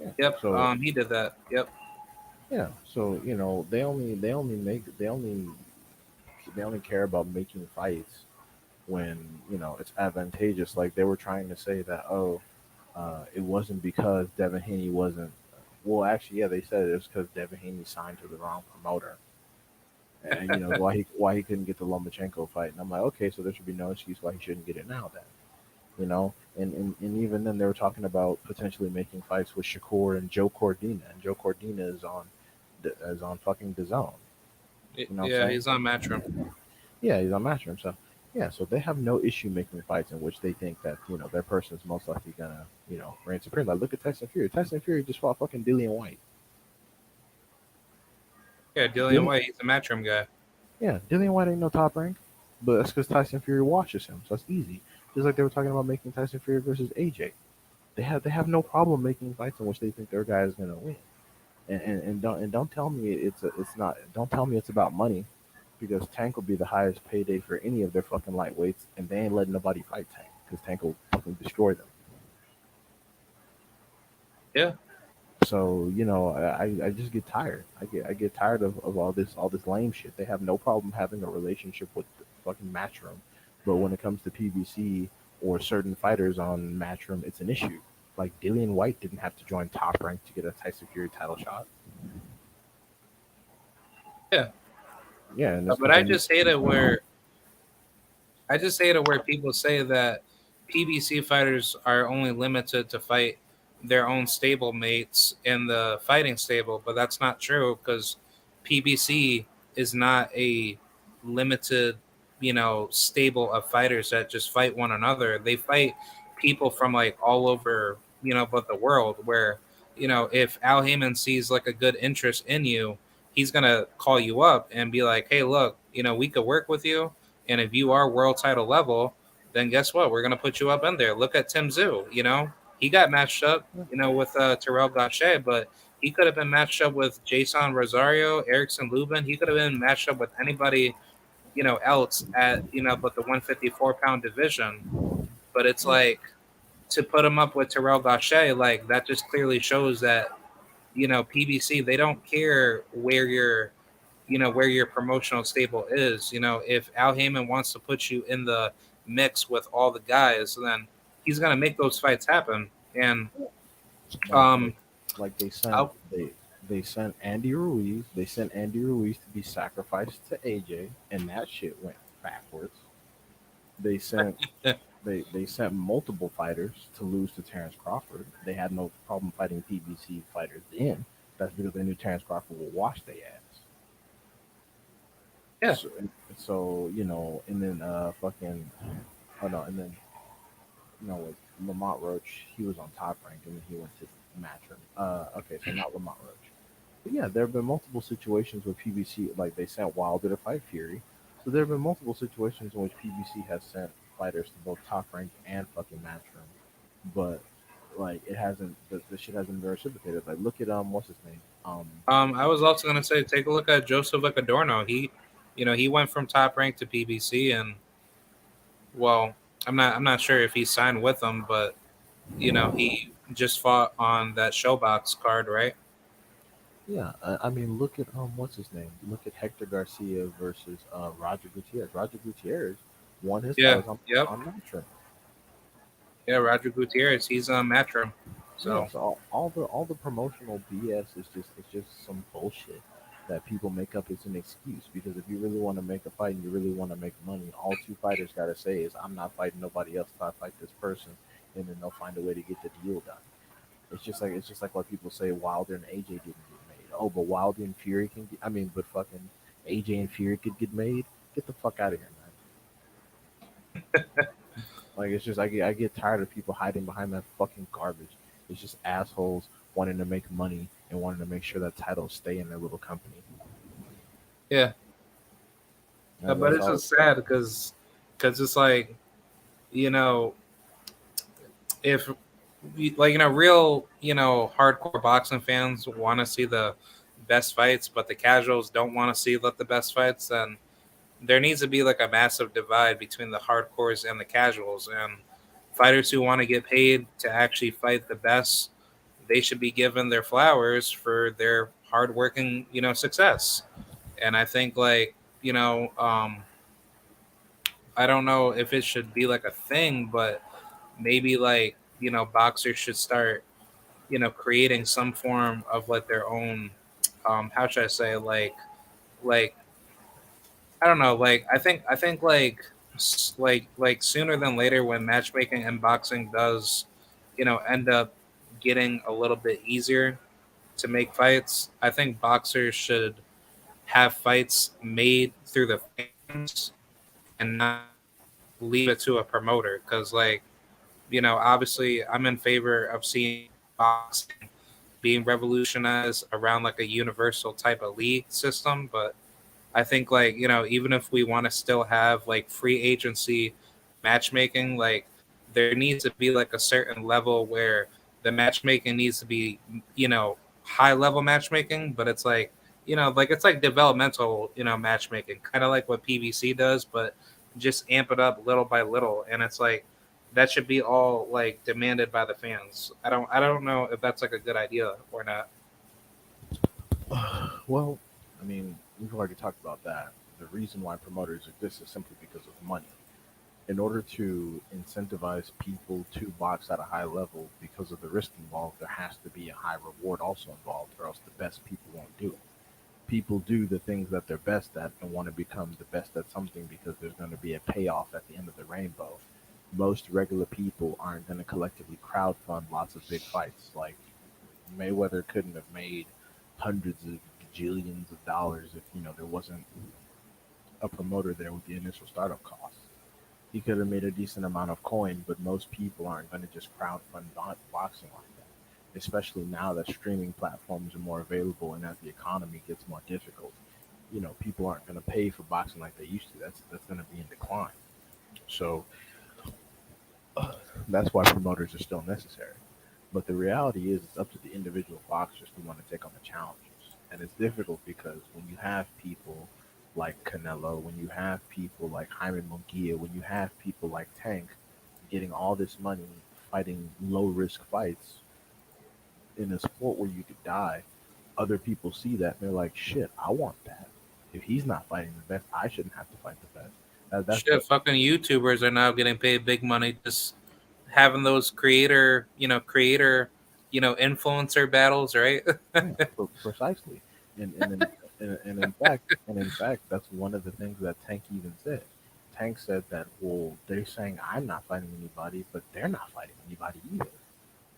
Yeah. Yep. So um, he did that. Yep. Yeah, so you know they only they only make they only they only care about making fights when you know it's advantageous. Like they were trying to say that oh, uh, it wasn't because Devin Haney wasn't. Well, actually, yeah, they said it was because Devin Haney signed to the wrong promoter, and you know why he why he couldn't get the Lomachenko fight. And I'm like, okay, so there should be no excuse why he shouldn't get it now then. You know, and, and, and even then they were talking about potentially making fights with Shakur and Joe Cordina, and Joe Cordina is on is on fucking DAZN. know yeah, he's on Matchroom. Yeah, he's on Matchroom. So yeah, so they have no issue making fights in which they think that you know their person is most likely gonna you know reign supreme. Like look at Tyson Fury. Tyson Fury just fought fucking Dillian Whyte. Yeah, Dillian Whyte. He's a Matchroom guy. Yeah, Dillian Whyte ain't no top rank. but that's because Tyson Fury watches him, so that's easy. Just like they were talking about making Tyson Fury versus AJ, they have they have no problem making fights in which they think their guy is gonna win. And, and, and don't and don't tell me it's a, it's not. Don't tell me it's about money, because Tank will be the highest payday for any of their fucking lightweights, and they ain't letting nobody fight Tank because Tank will fucking destroy them. Yeah. So you know, I, I just get tired. I get I get tired of, of all this all this lame shit. They have no problem having a relationship with fucking Matchroom, but mm-hmm. when it comes to PBC or certain fighters on Matchroom, it's an issue. Like Dillian Whyte didn't have to join Top Rank to get a Tyson Fury title shot. Yeah. Yeah, and uh, but I just hate it where I just hate it where people say that PBC fighters are only limited to fight their own stable mates in the fighting stable, but that's not true because PBC is not a limited, you know, stable of fighters that just fight one another. They fight people from like all over, you know, but the world where, you know, if Al Haymon sees like a good interest in you, he's gonna call you up and be like, "Hey, look, you know, we could work with you, and if you are world title level, then guess what? We're gonna put you up in there. Look at Tim Tszyu. You know, he got matched up, you know, with uh, Terrell Gausha, but he could have been matched up with Jeison Rosario, Erickson Lubin. He could have been matched up with anybody, you know, else at you know, but the 154 pound division. But it's like to put him up with Terrell Gausha, like that just clearly shows that you know PBC they don't care where your you know where your promotional stable is. You know, if Al Haymon wants to put you in the mix with all the guys, then he's gonna make those fights happen. And um, like they sent I'll- they they sent Andy Ruiz. They sent Andy Ruiz to be sacrificed to AJ, and that shit went backwards. They sent [LAUGHS] they they sent multiple fighters to lose to Terrence Crawford. They had no problem fighting PBC fighters then. That's because they knew Terrence Crawford would wash their ass. Yeah. So, so you know, and then uh fucking oh no, and then you know with Lamont Roach, he was on top rank and then he went to Matchroom. Uh okay, so not Lamont Roach. But yeah, there have been multiple situations where PBC like they sent Wilder to fight Fury. So there have been multiple situations in which PBC has sent fighters to both top rank and fucking Matchroom. But like it hasn't the, the shit hasn't been reciprocated. Like look at um what's his name? Um um, I was also gonna say, take a look at Joseph Adorno. He, you know, he went from top rank to PBC, and well, I'm not I'm not sure if he signed with them, but you know, he just fought on that Showbox card, right? Yeah, I, I mean, look at um, what's his name? Look at Hector Garcia versus uh, Roger Gutierrez. Roger Gutierrez won his Yeah, on, yep. on Matchroom. Yeah, Roger Gutierrez, he's on Matchroom. So Yeah, so all, all the all the promotional BS is just it's just some bullshit that people make up is an excuse. Because if you really want to make a fight and you really want to make money, all two fighters got to say is, "I'm not fighting nobody else. If I fight this person," and then they'll find a way to get the deal done. It's just like it's just like what people say Wilder and AJ didn't get made. Oh, but Wilder and Fury can get. I mean, but fucking AJ and Fury could get made. Get the fuck out of here, man. [LAUGHS] like it's just I get I get tired of people hiding behind that fucking garbage. It's just assholes wanting to make money and wanting to make sure that titles stay in their little company. yeah, Uh, but it's just sad because because it's like you know if like you know real you know hardcore boxing fans want to see the best fights but the casuals don't want to see the the best fights then there needs to be like a massive divide between the hardcores and the casuals and fighters who want to get paid to actually fight the best they should be given their flowers for their hardworking you know success. And i think like you know um i don't know if it should be like a thing but maybe like you know boxers should start you know creating some form of like their own um how should i say like like i don't know like i think i think like like like sooner than later when matchmaking and boxing does you know end up getting a little bit easier to make fights. I think boxers should have fights made through the fans and not leave it to a promoter. Because like you know obviously i'm in favor of seeing boxing being revolutionized around like a universal type of league system. But I think like you know even if we want to still have like free agency matchmaking, like there needs to be like a certain level where the matchmaking needs to be you know high level matchmaking, but it's like you know like it's like developmental you know matchmaking, kind of like what PBC does, but just amp it up little by little, and it's like that should be all like demanded by the fans. I don't I don't know if that's like a good idea or not. [SIGHS] Well, I mean, we've already talked about that. The reason why promoters exist is simply because of money. In order to incentivize people to box at a high level because of the risk involved, there has to be a high reward also involved, or else the best people won't do it. People do the things that they're best at and want to become the best at something because there's going to be a payoff at the end of the rainbow. Most regular people aren't going to collectively crowdfund lots of big fights. Like Mayweather couldn't have made hundreds of gajillions of dollars if you know there wasn't a promoter there with the initial startup costs. He could have made a decent amount of coin, but most people aren't going to just crowdfund boxing like that. Especially now that streaming platforms are more available and as the economy gets more difficult, you know, people aren't going to pay for boxing like they used to. That's that's going to be in decline. So uh, that's why promoters are still necessary. But the reality is, it's up to the individual boxers to want to take on the challenges. And it's difficult because when you have people like Canelo, when you have people like Jaime Munguia, when you have people like Tank getting all this money fighting low risk fights in a sport where you could die, other people see that and they're like, shit, I want that. If he's not fighting the best, I shouldn't have to fight the best. That, that's shit, fucking YouTubers are now getting paid big money just having those creator, you know, creator, you know, influencer battles, right? yeah, [LAUGHS] precisely. And and and, and in fact, and in fact, that's one of the things that Tank even said. Tank said that, well, they're saying I'm not fighting anybody, but they're not fighting anybody either.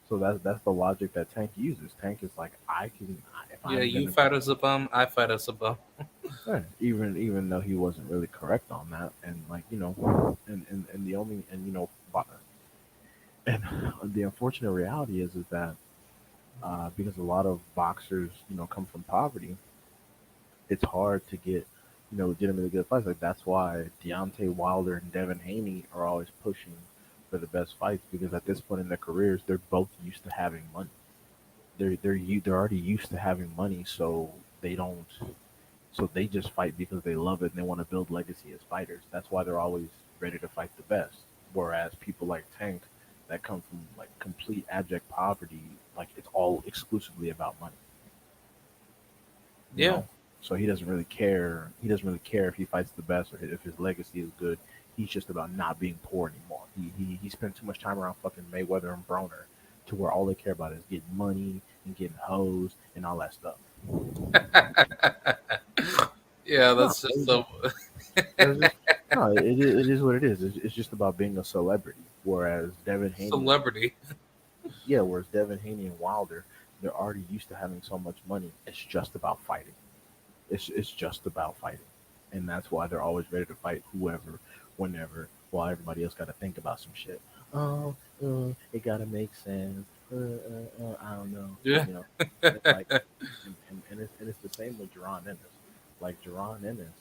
So that's that's the logic that Tank uses. Tank is like, I can. If yeah, I'm you fight as a bum, I fight as a bum. [LAUGHS] yeah, even even though he wasn't really correct on that, and like you know, and and, and the only and you know, and [LAUGHS] the unfortunate reality is is that uh, because a lot of boxers, you know, come from poverty, it's hard to get, you know, legitimately good fights. Like that's why Deontay Wilder and Devin Haney are always pushing for the best fights because at this point in their careers, they're both used to having money. They're they're they're already used to having money, so they don't. So they just fight because they love it and they want to build legacy as fighters. That's why they're always ready to fight the best. Whereas people like Tank that come from like complete abject poverty, like it's all exclusively about money. You yeah. Know? So he doesn't really care. He doesn't really care if he fights the best or if his legacy is good. He's just about not being poor anymore. He he he spent too much time around fucking Mayweather and Broner to where all they care about is getting money and getting hoes and all that stuff. [LAUGHS] yeah, that's no, just so. [LAUGHS] no, it, it is what it is. It's, it's just about being a celebrity. Whereas Devin Haney, celebrity, yeah. Whereas Devin Haney and Wilder, they're already used to having so much money. It's just about fighting. It's it's just about fighting, and that's why they're always ready to fight whoever, whenever. While everybody else got to think about some shit. Oh, uh, it gotta make sense. Uh, uh, uh I don't know. Yeah. You know, like, and, and, and, it's, and it's the same with Jaron Ennis. Like Jaron Ennis,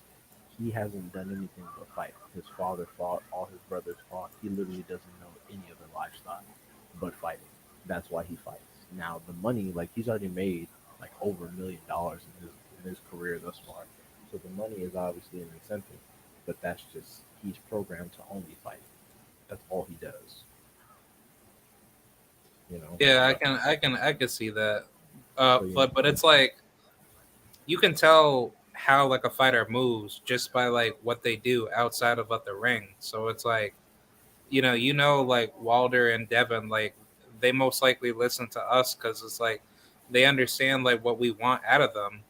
he hasn't done anything but fight. His father fought, all his brothers fought. He literally doesn't know any other lifestyle but fighting. That's why he fights. Now the money, like he's already made like over a million dollars in his in his career thus far. So the money is obviously an incentive, but that's just he's programmed to only fight. That's all he does. You know. Yeah, I can, I can, I can see that. Uh, so, yeah. but but it's like you can tell how like a fighter moves just by like what they do outside of like, the ring. So it's like, you know, you know, like Wilder and Devin, like they most likely listen to us because it's like they understand like what we want out of them.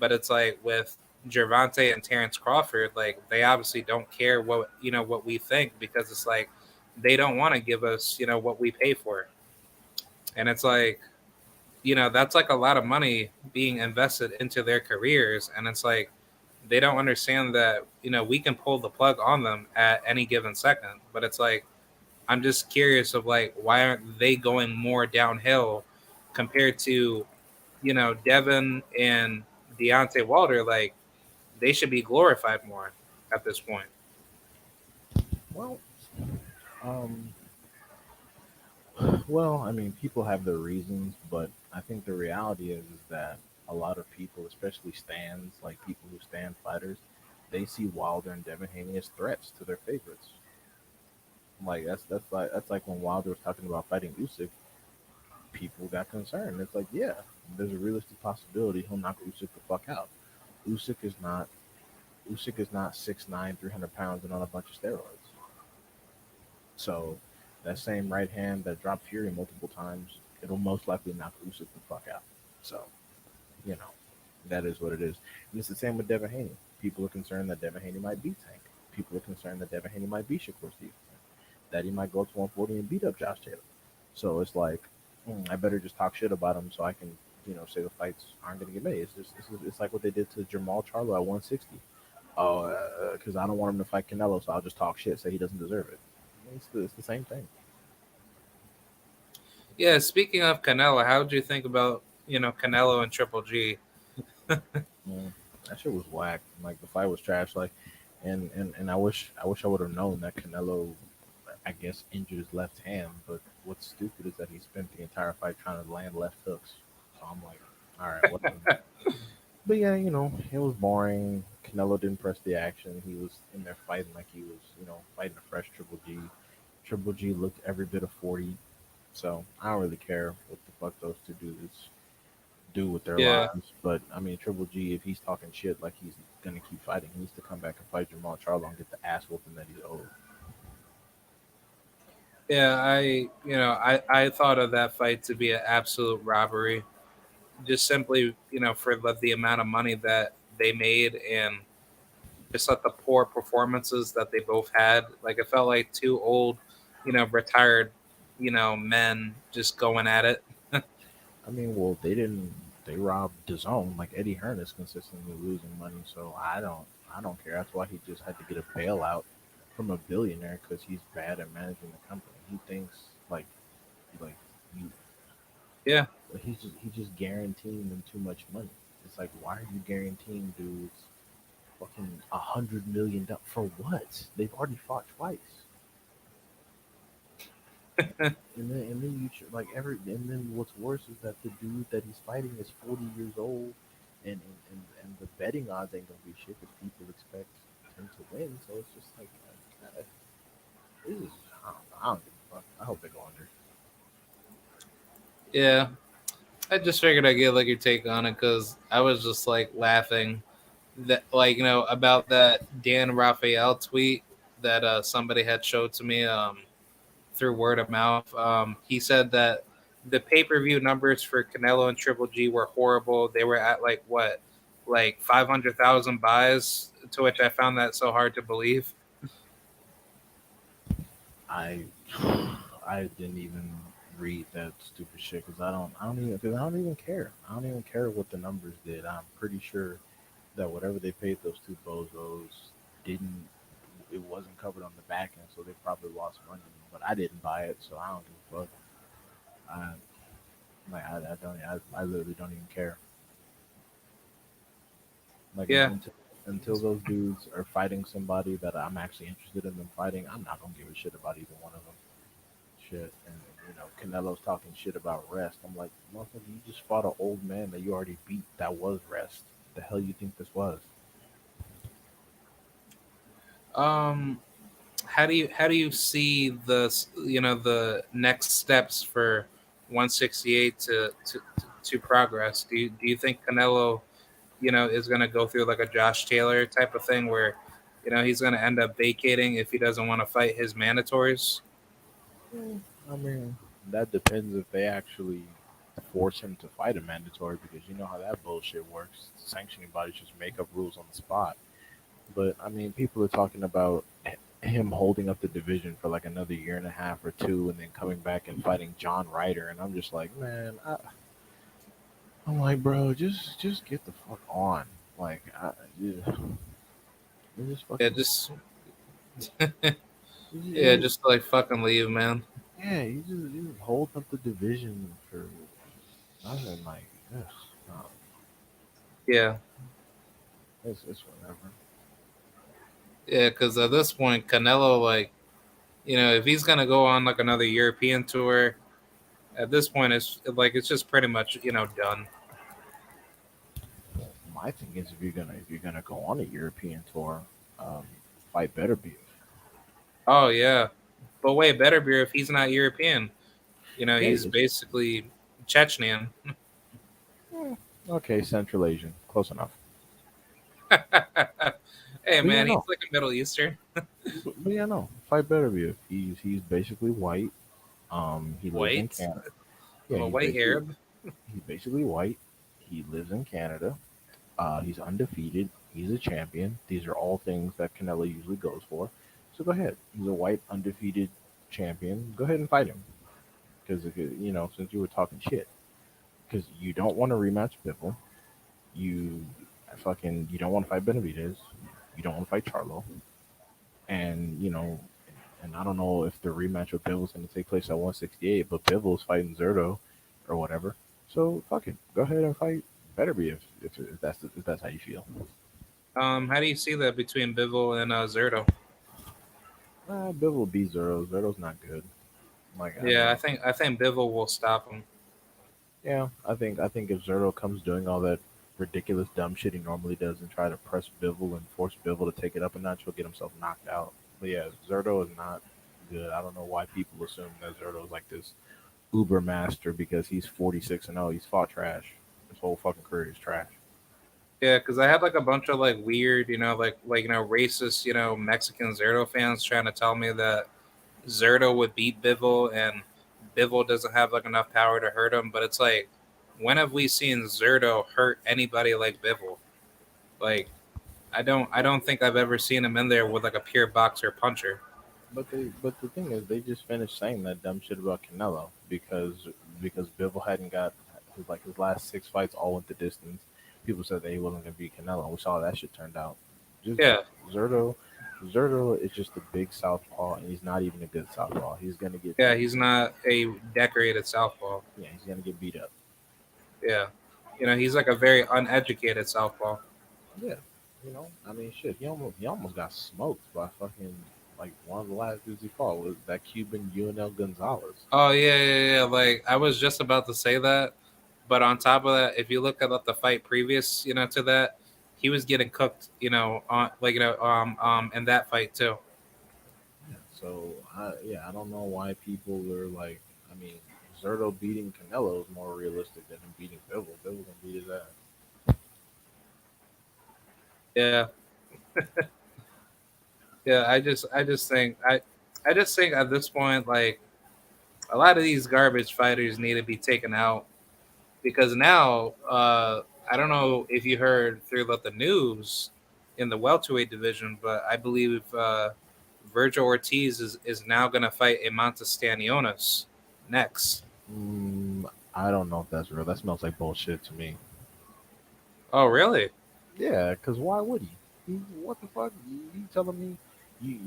But it's like with Gervonta and Terrence Crawford, like they obviously don't care what you know what we think because it's like they don't want to give us you know what we pay for, and it's like you know that's like a lot of money being invested into their careers and it's like they don't understand that you know we can pull the plug on them at any given second. But it's like i'm just curious of like why aren't they going more downhill compared to you know devin and Deontay Wilder like they should be glorified more at this point. Well, um, well, I mean, people have their reasons, but I think the reality is, is that a lot of people, especially stands, like people who stand fighters, they see Wilder and Devin Haney as threats to their favorites. Like that's that's like that's like when Wilder was talking about fighting Usyk, people got concerned. It's like, yeah, there's a realistic possibility he'll knock Usyk the fuck out. Usyk is not Usyk is not 6'9", 300 pounds and on a bunch of steroids. So that same right hand that dropped Fury multiple times, it'll most likely knock Usyk the fuck out. So, you know, that is what it is. And it's the same with Devin Haney. People are concerned that Devin Haney might beat Tank. People are concerned that Devin Haney might beat Shakur Stevenson. That he might go to 140 and beat up Josh Taylor. So it's like, mm, I better just talk shit about him so I can, you know, say the fights aren't going to get made. It's just, it's, it's like what they did to Jermall Charlo at 160. Oh, because uh, I don't want him to fight Canelo, so I'll just talk shit, say he doesn't deserve it. It's the, it's the same thing. Yeah, speaking of Canelo, how do you think about you know Canelo and Triple G? [LAUGHS] that shit was whack. Like the fight was trash. Like, and and and I wish I wish I would have known that Canelo, I guess, injured his left hand. But what's stupid is that he spent the entire fight trying to land left hooks. So I'm like, all right, [LAUGHS] but yeah, you know, it was boring. Canelo didn't press the action. He was in there fighting like he was, you know, fighting a fresh Triple G. Triple G looked every bit of 40. So I don't really care what the fuck those two dudes do with their yeah. lives. But I mean, Triple G, if he's talking shit like he's gonna keep fighting, he needs to come back and fight Jermall Charlo and get the ass whooping that he's owed. Yeah, I you know I I thought of that fight to be an absolute robbery, just simply you know for the, the amount of money that they made and just like the poor performances that they both had. Like it felt like two old, you know, retired, you know, men just going at it. [LAUGHS] I mean, well, they didn't. They robbed his own. Like Eddie Hearn is consistently losing money, so I don't. I don't care. That's why he just had to get a bailout from a billionaire because he's bad at managing the company. He thinks like, like you. Yeah. He's just he's just guaranteeing them too much money. It's like, why are you guaranteeing dudes fucking a hundred million dollars for what? They've already fought twice. [LAUGHS] and then and then you like every and then what's worse is that the dude that he's fighting is forty years old, and and, and, and the betting odds ain't gonna be shit because people expect him to win. So it's just like, uh, this is I don't, I don't give a fuck. I hope they go under. Yeah, I just figured I'd get like your take on it because I was just like laughing that like you know about that Dan Rafael tweet that uh, somebody had showed to me um, through word of mouth. Um, he said that the pay per view numbers for Canelo and Triple G were horrible. They were at like what, like five hundred thousand buys. To which I found that so hard to believe. I [SIGHS] I didn't even read that stupid shit because I don't I don't even cause I don't even care. I don't even care what the numbers did. I'm pretty sure that whatever they paid those two bozos didn't it wasn't covered on the back end, so they probably lost money. But I didn't buy it, so I don't give a fuck. I like I, I don't I, I literally don't even care. Like yeah. Until, until those dudes are fighting somebody that I'm actually interested in them fighting, I'm not gonna give a shit about either one of them. Shit, and you know, Canelo's talking shit about rest. I'm like, motherfucker, you just fought an old man that you already beat. That was rest. The hell you think this was? Um, how do you how do you see the you know the next steps for 168 to to to progress? Do you do you think Canelo, you know, is going to go through like a Josh Taylor type of thing where, you know, he's going to end up vacating if he doesn't want to fight his mandatories? Oh, I mean, that depends if they actually force him to fight a mandatory because you know how that bullshit works. Sanctioning bodies just make up rules on the spot. But I mean, people are talking about him holding up the division for like another year and a half or two, and then coming back and fighting John Ryder, and I'm just like, man, I, am like, bro, just just get the fuck on, like, I, yeah, just yeah, just [LAUGHS] yeah, just like fucking leave, man. Yeah, you just, you just hold up the division for nothing like this. Yeah. It's it's whatever. Yeah, because at this point, Canelo, like, you know, if he's gonna go on like another European tour, at this point, it's like it's just pretty much you know done. My thing is, if you're gonna if you're gonna go on a European tour, um, fight Beterbiev. Oh yeah, but wait, Beterbiev if he's not European. You know, he's basically Chechnyan. Okay, Central Asian, close enough. [LAUGHS] hey man, he's like a Middle Eastern. [LAUGHS] But, but yeah, no, fight Beterbiev. He's he's basically white. Um, he lives in White? Canada. a white Arab. He's basically white. He lives in Canada. Uh, he's undefeated. He's a champion. These are all things that Canelo usually goes for. So go ahead. He's a white undefeated champion. Go ahead and fight him. Because if you know, since you were talking shit, because you don't want to rematch Bivol, you fucking you don't want to fight Benavidez, you don't want to fight Charlo, and you know, and I don't know if the rematch with Bivol's going to take place at 168, but Bivol's fighting Zurdo or whatever. So fuck it, go ahead and fight Beterbiev if, if that's if that's how you feel. Um, how do you see that between Bivol and uh, Zurdo? Uh, Bivol beat Zurdo. Zurdo's not good. Like I Yeah, I mean, think I think Bivol will stop him. yeah, I think I think if Zurdo comes doing all that ridiculous dumb shit he normally does and try to press Bivol and force Bivol to take it up a notch, he'll get himself knocked out. But yeah, Zurdo is not good. I don't know why people assume that Zurdo is like this uber master because he's 46 and 0. He's fought trash. His whole fucking career is trash. Yeah, because I had like a bunch of like weird, you know, like like you know, racist, you know, Mexican Zurdo fans trying to tell me that Zurdo would beat Bivol and Bivol doesn't have like enough power to hurt him. But it's like, when have we seen Zurdo hurt anybody like Bivol? Like, I don't, I don't think I've ever seen him in there with like a pure boxer puncher. But they, but the thing is, they just finished saying that dumb shit about Canelo because because Bivol hadn't got his, like his last six fights all went the distance. People said that he wasn't gonna beat Canelo. We saw that shit turned out. Just, Yeah. Zurdo, Zurdo is just a big southpaw, and he's not even a good southpaw. He's gonna get Yeah, he's not a decorated southpaw. yeah, he's gonna get beat up. Yeah, you know, he's like a very uneducated southpaw. Yeah, you know, I mean, shit, he almost he almost got smoked by fucking like one of the last dudes he fought was that Cuban Yunieski Gonzalez. Oh yeah, yeah, yeah. Like I was just about to say that, but on top of that, if you look at the fight previous, you know, to that, he was getting cooked, you know, on like you know, um, um, in that fight too. Yeah, so I yeah, I don't know why people are like. I mean, Zurdo beating Canelo is more realistic than him beating Bivol. Bivol gonna beat his ass. Yeah. [LAUGHS] yeah, I just, I just think, I, I just think at this point, like, a lot of these garbage fighters need to be taken out because now, uh, I don't know if you heard through like, the news in the welterweight division, but I believe uh, Vergil Ortiz is, is now going to fight Imantas Stanionis next. Mm, I don't know if that's real. That smells like bullshit to me. Oh, really? Yeah, because why would he? he? What the fuck? You, you telling me you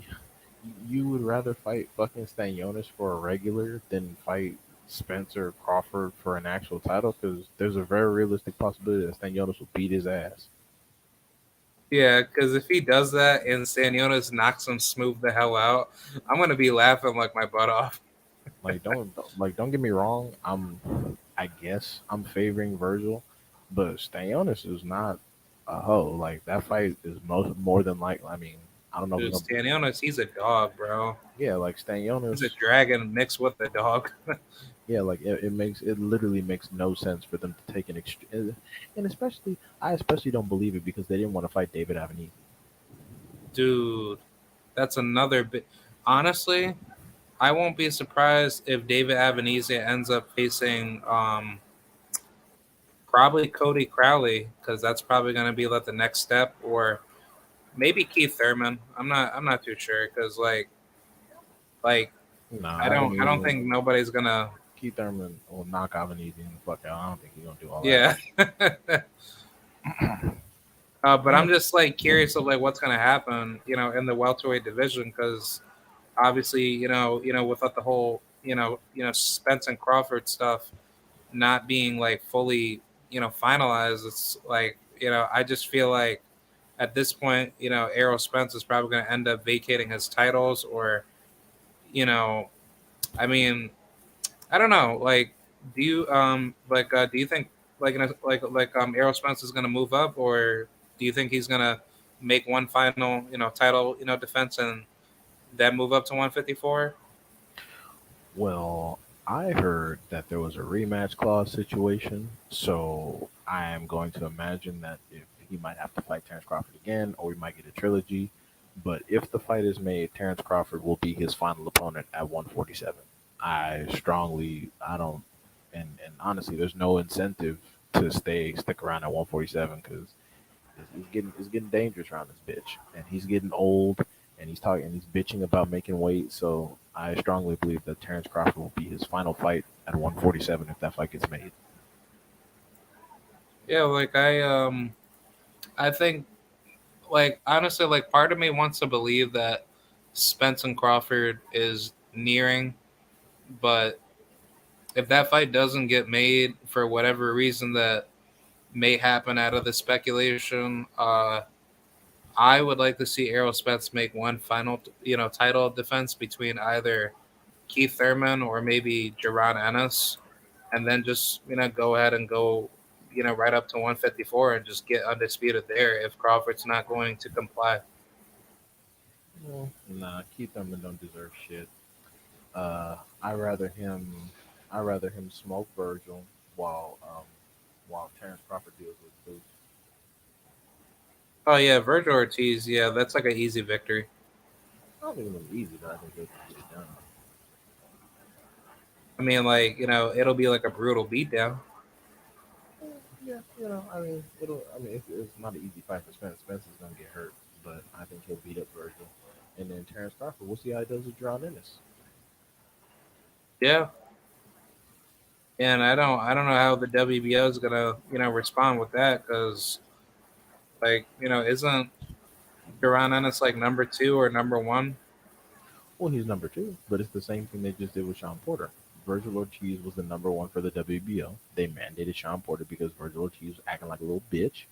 you would rather fight fucking Stanionis for a regular than fight Spencer Crawford for an actual title? Because there's a very realistic possibility that Stanionis will beat his ass. Yeah, because if he does that and Stanionis knocks him smooth the hell out, I'm gonna be laughing like my butt off. [LAUGHS] Like don't like don't get me wrong. I'm I guess I'm favoring Vergil, but Stanionis is not a hoe. Like that fight is most more than likely. I mean, I don't know. Dude, Stanionis, he's a dog, bro. yeah, like Stanionis. He's a dragon mixed with a dog. [LAUGHS] Yeah, like it, it makes it literally makes no sense for them to take an extreme, and especially I especially don't believe it because they didn't want to fight David Avenue. Dude, that's another bit. Honestly, I won't be surprised if David Avanesyan ends up facing um probably Cody Crowley because that's probably going to be like the next step, or maybe Keith Thurman. I'm not. I'm not too sure because like, like No, I don't. I don't think nobody's gonna. Keith Thurman will knock Avenue the fuck out. I don't think he's gonna do all Yeah. that. [LAUGHS] uh, but I'm just like curious of like what's gonna happen, you know, in the welterweight division because obviously, you know, you know, without the whole, you know, you know, Spence and Crawford stuff not being like fully, you know, finalized, it's like, you know, I just feel like at this point, you know, Errol Spence is probably to end up vacating his titles, or, you know, I mean, I don't know. Like, do you um like uh, do you think like like like um Errol Spence is to move up, or do you think he's to make one final you know title you know defense and then move up to 154? Well, I heard that there was a rematch clause situation, so I am going to imagine that if he might have to fight Terrence Crawford again, or we might get a trilogy. But if the fight is made, Terrence Crawford will be his final opponent at 147. I strongly, I don't, and and honestly, there's no incentive to stay stick around at 147 because it's getting it's getting dangerous around this bitch, and he's getting old, and he's talking, and he's bitching about making weight. So I strongly believe that Terrence Crawford will be his final fight at 147 if that fight gets made. Yeah, like I um I think like honestly like part of me wants to believe that Spence and Crawford is nearing, but if that fight doesn't get made for whatever reason that may happen out of the speculation, uh I would like to see Errol Spence make one final, you know, title defense between either Keith Thurman or maybe Jaron Ennis, and then just you know go ahead and go, you know, right up to 154 and just get undisputed there if Crawford's not going to comply. Well, nah, Keith Thurman don't deserve shit. Uh, I rather him, I rather him smoke Vergil while um, while Terrence Crawford deals with Boots. Oh yeah, Vergil Ortiz. Yeah, that's like an easy victory. I don't think it'll easy, but I think they can get it done. I mean, like you know, it'll be like a brutal beatdown. Yeah, you know, I mean, it'll. I mean, it's, it's not an easy fight for Spence. Spence is gonna get hurt, but I think he'll beat up Vergil. And then Terrence Crawford, we'll see how he does with Jaron Ennis. Yeah. And I don't, I don't know how the WBO is gonna, you know, respond with that because, like, you know, isn't Jaron Ennis like number two or number one? Well, he's number two, but it's the same thing they just did with Shawn Porter. Vergil Ortiz was the number one for the WBO. They mandated Shawn Porter because Vergil Ortiz was acting like a little bitch.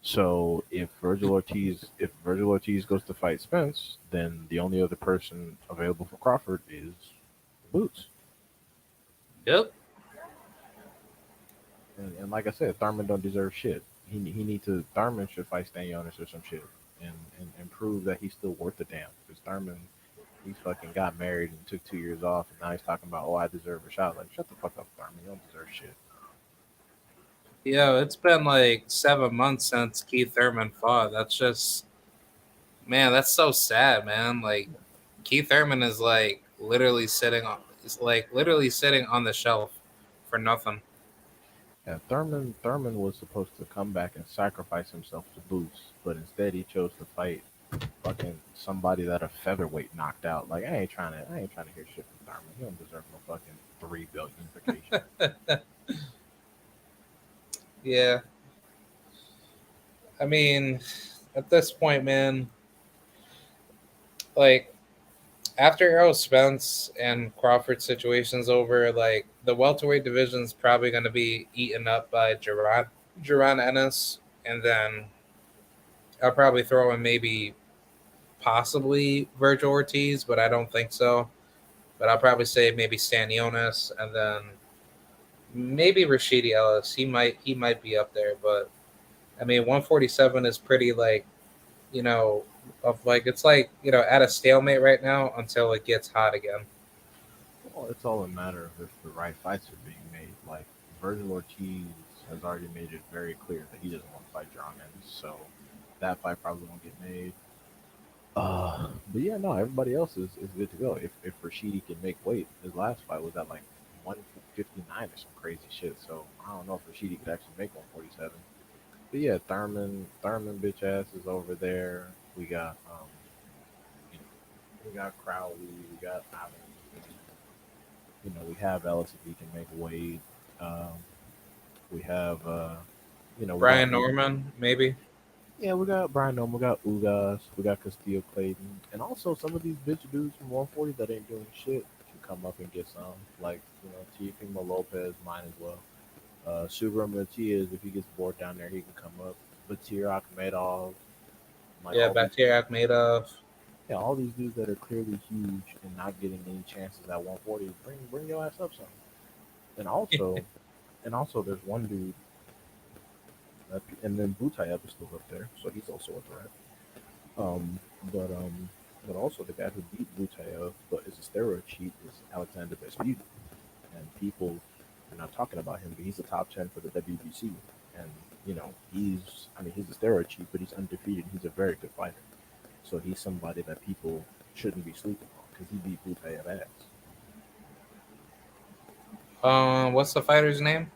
So if Vergil Ortiz if Vergil Ortiz goes to fight Spence, then the only other person available for Crawford is Boots. Yep. And, and like I said, Thurman don't deserve shit. He he needs to Thurman should fight Stanionis or some shit and, and, and prove that he's still worth a damn. Because Thurman he fucking got married and took two years off, and now he's talking about, oh, I deserve a shot. Like, shut the fuck up, Thurman. You don't deserve shit. Yeah, it's been like seven months since Keith Thurman fought. That's just, man, that's so sad, man. Like, Keith Thurman is like literally sitting on, is like literally sitting on the shelf for nothing. Yeah, Thurman Thurman was supposed to come back and sacrifice himself to Boots, but instead he chose to fight fucking somebody that a featherweight knocked out. Like I ain't trying to I ain't trying to hear shit from Thurman. He don't deserve no fucking three billion vacation. [LAUGHS] yeah. I mean, at this point, man, like after Errol Spence and Crawford situation's over, like the welterweight division's probably going to be eaten up by Jaron, Jaron Ennis, and then I'll probably throw in maybe possibly Vergil Ortiz, but I don't think so. But I'll probably say maybe Stanionis, and then maybe Rashidi Ellis. He might he might be up there, but I mean 147 is pretty like you know of like it's like you know at a stalemate right now until it gets hot again. Well, it's all a matter of if the right fights are being made. Like Vergil Ortiz has already made it very clear that he doesn't want to fight John so that fight probably won't get made. Uh, but yeah, no, everybody else is, is good to go. If if Rashidi can make weight, his last fight was at like 159 or some crazy shit. So I don't know if Rashidi could actually make 147. But yeah, Thurman, Thurman bitch ass is over there. We got um, you know, we got Crowley, we got Allen. You know, we have Ellis if he can make weight. Um, we have uh, you know, Brian Norman, maybe. Yeah, we got Brian Norman, we got Ugas, we got Custio Clayton, and also some of these bitch dudes from 140 that ain't doing shit can come up and get some. Like, you know, Teofimo Lopez, mine as well. Uh, Subriel Matias, if he gets bored down there, he can come up. Batyr Akhmedov, Like yeah, these- Bakhtiari Akhmedov. yeah, all these dudes that are clearly huge and not getting any chances at 140. Bring bring your ass up some. And also, [LAUGHS] and also, there's one dude. That, and then Butayev is still up there, so he's also a threat. Um, but um, but also the guy who beat Butayev, but is a steroid cheat, is Alexander Besputin, and people are not talking about him, but he's the top ten for the WBC, and you know he's, I mean, he's a steroid cheat, but he's undefeated. He's a very good fighter, so he's somebody that people shouldn't be sleeping on because he beat Butayev ass. Um, what's the fighter's name?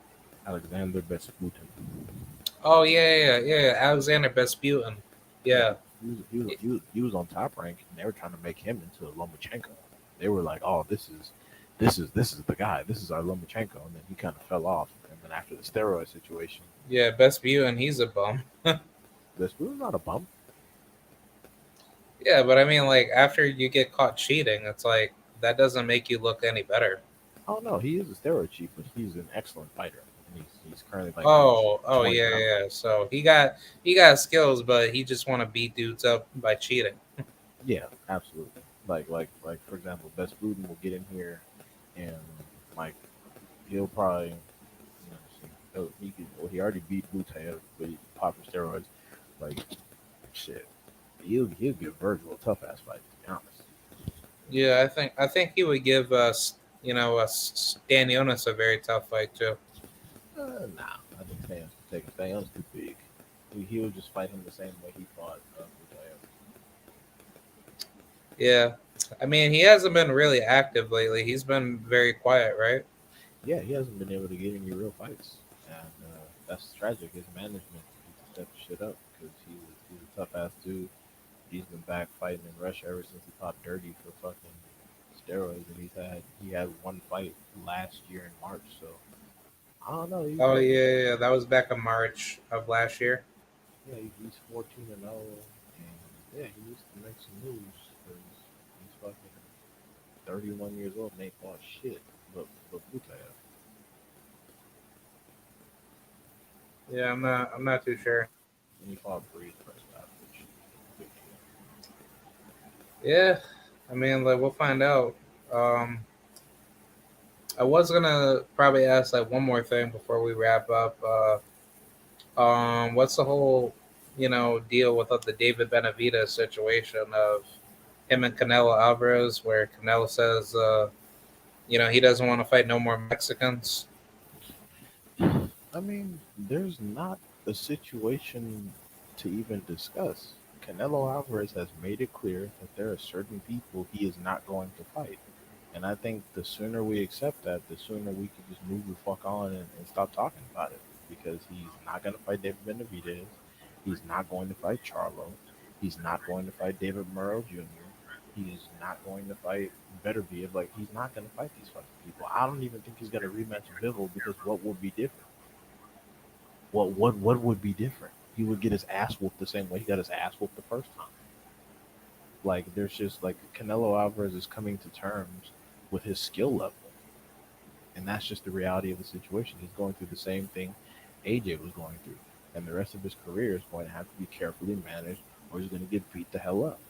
Alexander Besputin. Oh yeah, yeah, yeah, yeah. Alexander Besputin. Yeah, He was, he, was, he, was, he was on top rank, and they were trying to make him into a Lomachenko. They were like, "Oh, this is, this is, this is the guy. This is our Lomachenko." And then he kind of fell off. After the steroid situation, yeah. Best View, and he's a bum. [LAUGHS] Besputin's not a bum. Yeah, but I mean, like after you get caught cheating, it's like that doesn't make you look any better. Oh no, he is a steroid cheat, but he's an excellent fighter. And he's, he's currently like, oh, oh yeah, pounds. yeah. So he got he got skills, but he just want to beat dudes up by cheating. [LAUGHS] Yeah, absolutely. Like, like, like for example, Besputin will get in here, and like he'll probably, he'll, could, well, he already beat he popped for steroids. Like, shit, he'll he'll give Vergil a tough ass fight. To be honest, Yeah, I think I think he would give us, you know, us Dan Jonas a very tough fight too. uh, nah, I think take him. Thanos too big. He, he would just fight him the same way he fought uh. Yeah, I mean he hasn't been really active lately. He's been very quiet, right? Yeah, he hasn't been able to get any real fights, and uh, that's tragic. His management needs to step shit up because he's a, he's a tough ass dude. He's been back fighting in Russia ever since he popped dirty for fucking steroids, and he's had he had one fight last year in March. So I don't know. He's, Oh yeah, yeah, yeah, that was back in March of last year. yeah, he- he's fourteen and zero, and yeah, he needs to make some moves because he's fucking thirty-one years old and ain't fought shit. But but Butayev. Yeah, I'm not I'm not too sure. And he fought Breeze first out, which big deal. Yeah, I mean, like we'll find out. Um, I was gonna probably ask like one more thing before we wrap up. Uh, um, what's the whole, you know, deal with the David Benavidez situation of him and Canelo Alvarez, where Canelo says, uh, you know, he doesn't want to fight no more Mexicans. I mean, there's not a situation to even discuss. Canelo Alvarez has made it clear that there are certain people he is not going to fight. And I think the sooner we accept that, the sooner we can just move the fuck on and, and stop talking about it. Because he's not going to fight David Benavidez. He's not going to fight Charlo. He's not going to fight David Morrell Jr. He's not going to fight Beterbiev. Like, he's not going to fight these fucking people. I don't even think he's going to rematch Bivol because what would be different? What what what would be different? He would get his ass whooped the same way he got his ass whooped the first time. Like there's just like Canelo Alvarez is coming to terms with his skill level, and that's just the reality of the situation. He's going through the same thing AJ was going through, and the rest of his career is going to have to be carefully managed, or he's going to get beat the hell up.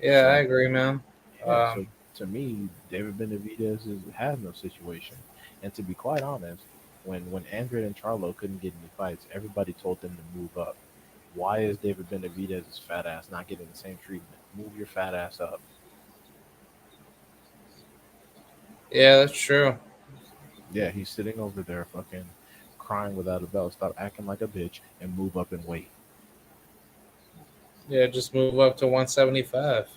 Yeah, I agree, man. Yeah, Um, so to me, David Benavidez is, has no situation. And to be quite honest, when when Andre and Charlo couldn't get any fights, everybody told them to move up. Why is David Benavidez's fat ass not getting the same treatment? Move your fat ass up. Yeah, that's true. Yeah, he's sitting over there fucking crying without a belt. Stop acting like a bitch and move up and wait. Yeah, just move up to 175.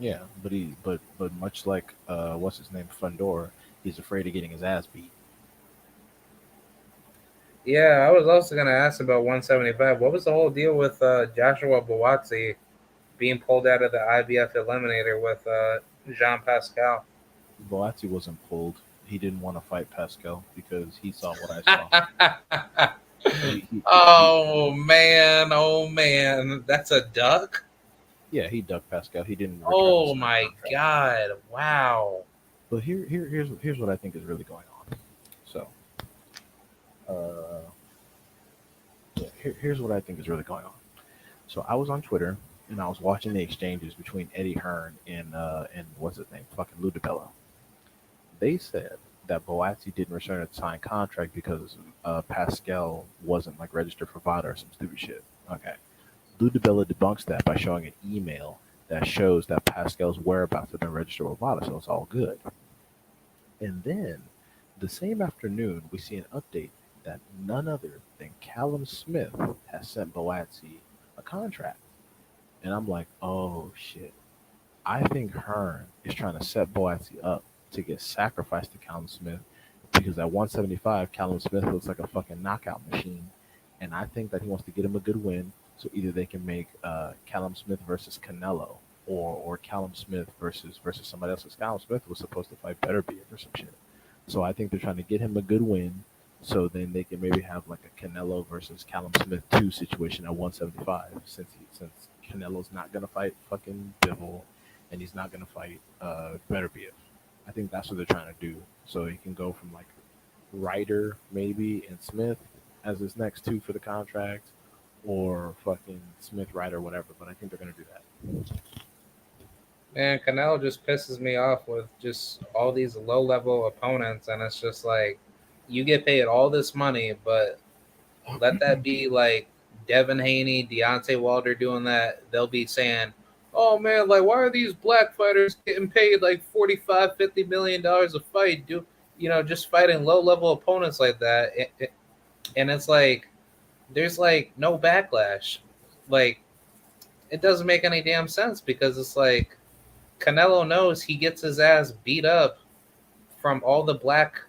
Yeah, but he but but much like uh what's his name, Fundora, he's afraid of getting his ass beat. Yeah, I was also gonna ask about 175. What was the whole deal with uh, Joshua Buatsi being pulled out of the IBF Eliminator with uh, Jean Pascal? Buatsi wasn't pulled. He didn't want to fight Pascal because he saw what I saw. He- [LAUGHS] he- he- oh man, oh man, that's a duck. yeah, he ducked Pascal. He didn't. Oh my god! Wow. But here, here, here's here's what I think is really going on. So, uh, here, here's what I think is really going on. So I was on Twitter and I was watching the exchanges between Eddie Hearn and uh and what's his name, fucking Lou DiBella. They said that Buatsi didn't return a signed contract because uh, Pascal wasn't like registered for VADA or some stupid shit. Okay. Lou DiBella debunks that by showing an email that shows that Pascal's whereabouts have been registered with VADA, so it's all good. And then the same afternoon, we see an update that none other than Callum Smith has sent Buatsi a contract. And I'm like, oh shit. I think Hearn is trying to set Buatsi up to get sacrificed to Callum Smith because at 175, Callum Smith looks like a fucking knockout machine. And I think that he wants to get him a good win. So either they can make uh, Callum Smith versus Canelo or or Callum Smith versus versus somebody else. Because Callum Smith was supposed to fight Beterbiev or some shit. So I think they're trying to get him a good win so then they can maybe have like a Canelo versus Callum Smith two situation at 175 since he, since Canelo's not gonna fight fucking Bivol and he's not gonna fight uh Beterbiev. I think that's what they're trying to do. So he can go from like Ryder maybe and Smith as his next two for the contract, or fucking Smith Ryder whatever. But I think they're gonna do that. Man, Canelo just pisses me off with just all these low level opponents, and it's just like you get paid all this money, but let that be like Devin Haney, Deontay Wilder doing that. They'll be saying, "Oh man, like why are these black fighters getting paid like 45, 50 million dollars a fight? Do you know just fighting low level opponents like that?" And it's like there's like no backlash. Like it doesn't make any damn sense because it's like Canelo knows he gets his ass beat up from all the black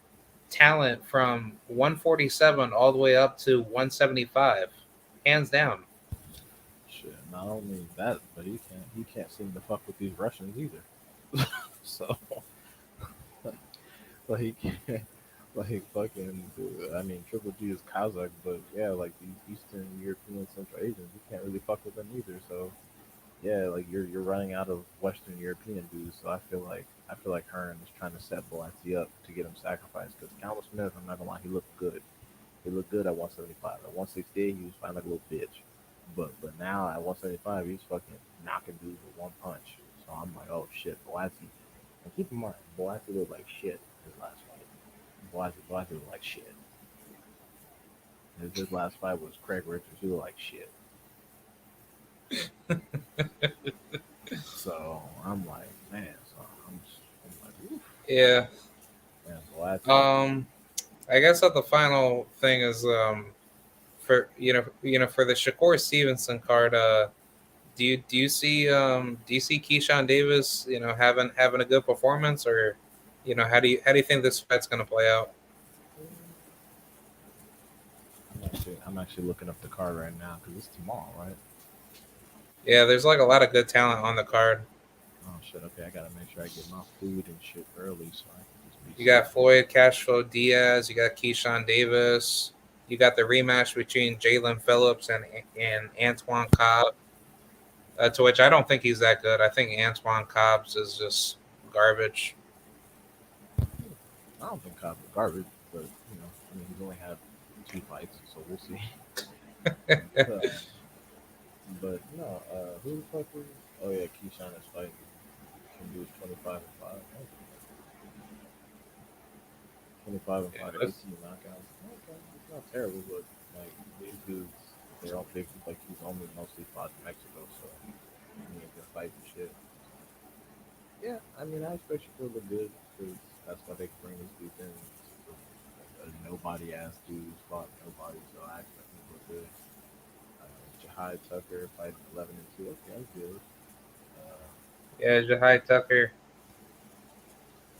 talent from 147 all the way up to 175, hands down. Shit, not only that, but he can't he can't seem to fuck with these Russians either. [LAUGHS] so [LAUGHS] like [LAUGHS] like fucking dude, I mean Triple G is Kazakh, but yeah, like these Eastern European Central Asians, you can't really fuck with them either. So yeah, like you're you're running out of Western European dudes. So I feel like I feel like Hearn is trying to set Buatsi up to get him sacrificed because Callum Smith, I'm not gonna lie, he looked good. He looked good at 175. At 168, he was fighting like a little bitch. But but now at 175, he's fucking knocking dudes with one punch. So I'm like, oh shit, Buatsi. And keep in mind, Buatsi looked like shit his last fight. Buatsi, Buatsi looked like shit. His, his last fight was Craig Richards. He looked like shit. So I'm like, man. So I'm, just, I'm like, oof, Yeah. man, Buatsi. Um, I guess that the final thing is um, for you know you know for the Shakur Stevenson card. Uh, do you do you see um do you see Keyshawn Davis you know having having a good performance or you know how do you how do you think this fight's gonna play out? I'm actually, I'm actually looking up the card right now because it's tomorrow, right? Yeah, there's like a lot of good talent on the card. Oh shit. Okay, I gotta make sure I get my food and shit early so I can just be. You got Floyd Cashflow Diaz, you got Keyshawn Davis, you got the rematch between Jalen Phillips and and Antoine Cobb. Uh, to which I don't think he's that good. I think Antoine Cobbs is just garbage. I don't think Cobb is garbage, but you know, I mean, he's only had two fights, so we'll see. [LAUGHS] But no, uh, who the fuck is? Oh yeah, Keyshawn is fighting. Can do twenty five and five. Twenty five and Yeah, five, that's- 18 knockouts. Okay, it's not terrible, but like these dudes, they're all big. Like he's only mostly fought in Mexico, so he ain't gonna fight shit. Yeah, I mean, I expect you to look good because that's why they bring these dudes in. A nobody ass dudes fought nobody, so I expect him to look good. Jahi Tucker fighting 11 and 2. Okay, that's good. Uh, Yeah, Jahi Tucker.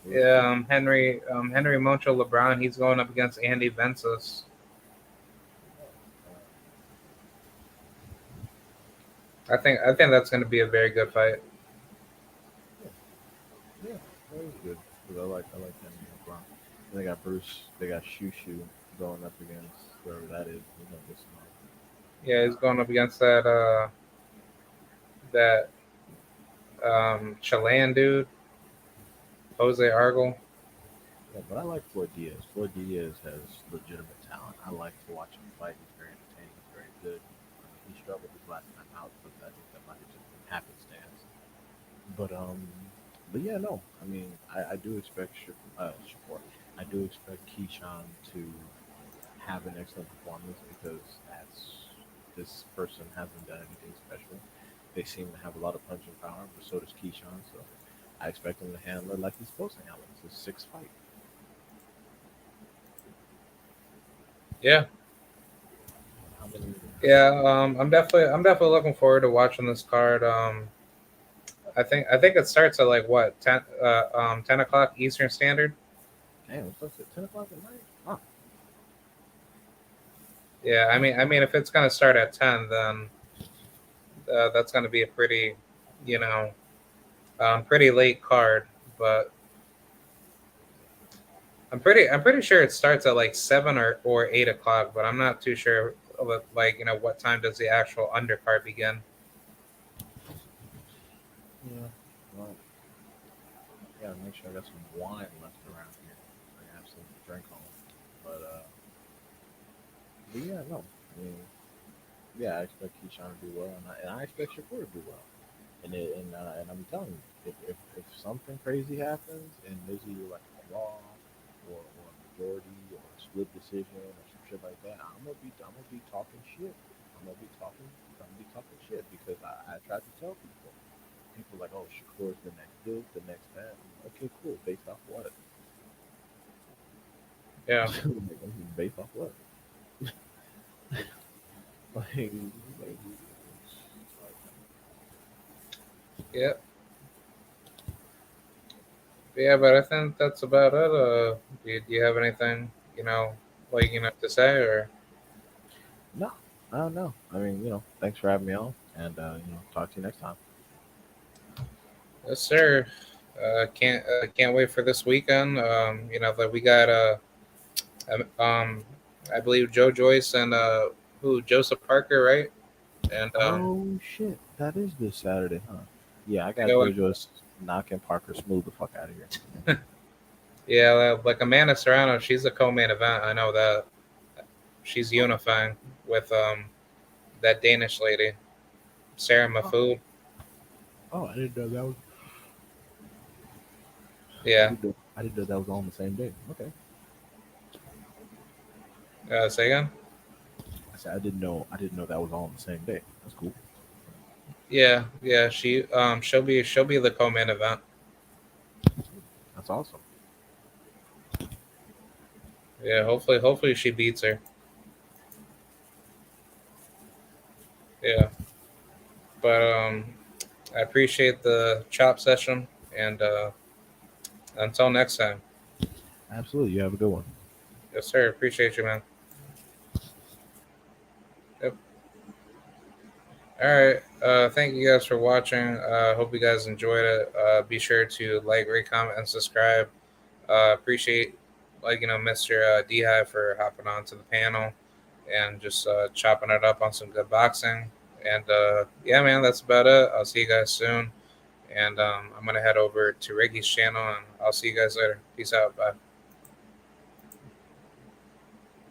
Yeah, um, Henry um, Henry Moncho LeBron. He's going up against Andy Vences. I think I think that's going to be a very good fight. Yeah, that was good. 'cause I like I like him. LeBron. And they got Bruce. They got Shushu going up against whoever that is. He's gonna get smart. Yeah, he's going up against that uh that um Chilean dude, Jose Argel. Yeah, but I like Floyd Diaz. Floyd Diaz has legitimate talent. I like to watch him fight. He's very entertaining. He's very good. He struggled his last time out, but I think that might have just been happenstance. But um, but yeah, no. I mean, I, I do expect uh. I do expect Keyshawn to have an excellent performance because as this person hasn't done anything special. They seem to have a lot of punching power, but so does Keyshawn. So I expect him to handle it like he's supposed to handle it. It's a six fight. Yeah, yeah. Um, I'm definitely I'm definitely looking forward to watching this card. Um, I think I think it starts at like what ten uh, um ten o'clock Eastern Standard. Damn, it's supposed to ten o'clock at night. Yeah, I mean I mean if it's gonna start at ten, then uh, that's gonna be a pretty, you know, um, pretty late card. But I'm pretty I'm pretty sure it starts at like seven or, or eight o'clock. But I'm not too sure. Of, like you know what time does the actual undercard begin? Yeah. Well, yeah. Make sure I got some wine left around here. I have some to drink on. But uh, but yeah, no. I mean, yeah, I expect Keyshawn to do well, and I, and I expect Shakur to do well. And it, and uh, and I'm telling you, if, if if something crazy happens and there's either like a law or, or a majority or a split decision or some shit like that, I'm gonna be I'm gonna be talking shit. I'm gonna be talking I'm gonna be talking shit because I, I tried to tell people. People like, oh, Shakur's the next this, the next that. Okay, cool. Based off what? Yeah. [LAUGHS] Based off what? Like, [LAUGHS] like, Yeah. Yeah, but I think that's about it. Uh, do you, do you have anything, you know, like you know to say or? no, I don't know. I mean, you know, thanks for having me on, and uh, you know, talk to you next time. Yes, sir. Uh, can't uh, can't wait for this weekend. Um, you know that we got a, um, um, I believe Joe Joyce and uh, who Joseph Parker, right? And um, oh shit, that is this Saturday, huh? Yeah, I got on. just knocking Parker smooth the fuck out of here. [LAUGHS] yeah, like Amanda Serrano, she's a co-main event. I know that. She's unifying with um, that Danish lady, Sarah Mahfoud. Oh, I didn't know that was. I Yeah. didn't know, I didn't know that was on the same day. Okay. Uh, say again. I said I didn't know. I didn't know that was all on the same day. That's cool. Yeah, yeah. She um she'll be she'll be the co-main event. That's awesome. Yeah, hopefully hopefully she beats her. Yeah. But um I appreciate the chop session and uh until next time. Absolutely. You have a good one. Yes, sir. Appreciate you, man. All right. Uh, thank you guys for watching. Uh, hope you guys enjoyed it. Uh, be sure to like, rate, comment, and subscribe. Uh, appreciate, like you know, Mr. Uh, Dehi for hopping onto the panel and just uh, chopping it up on some good boxing. And uh, yeah, man, that's about it. I'll see you guys soon. And um, I'm gonna head over to Ricky's channel, and I'll see you guys later. Peace out. Bye.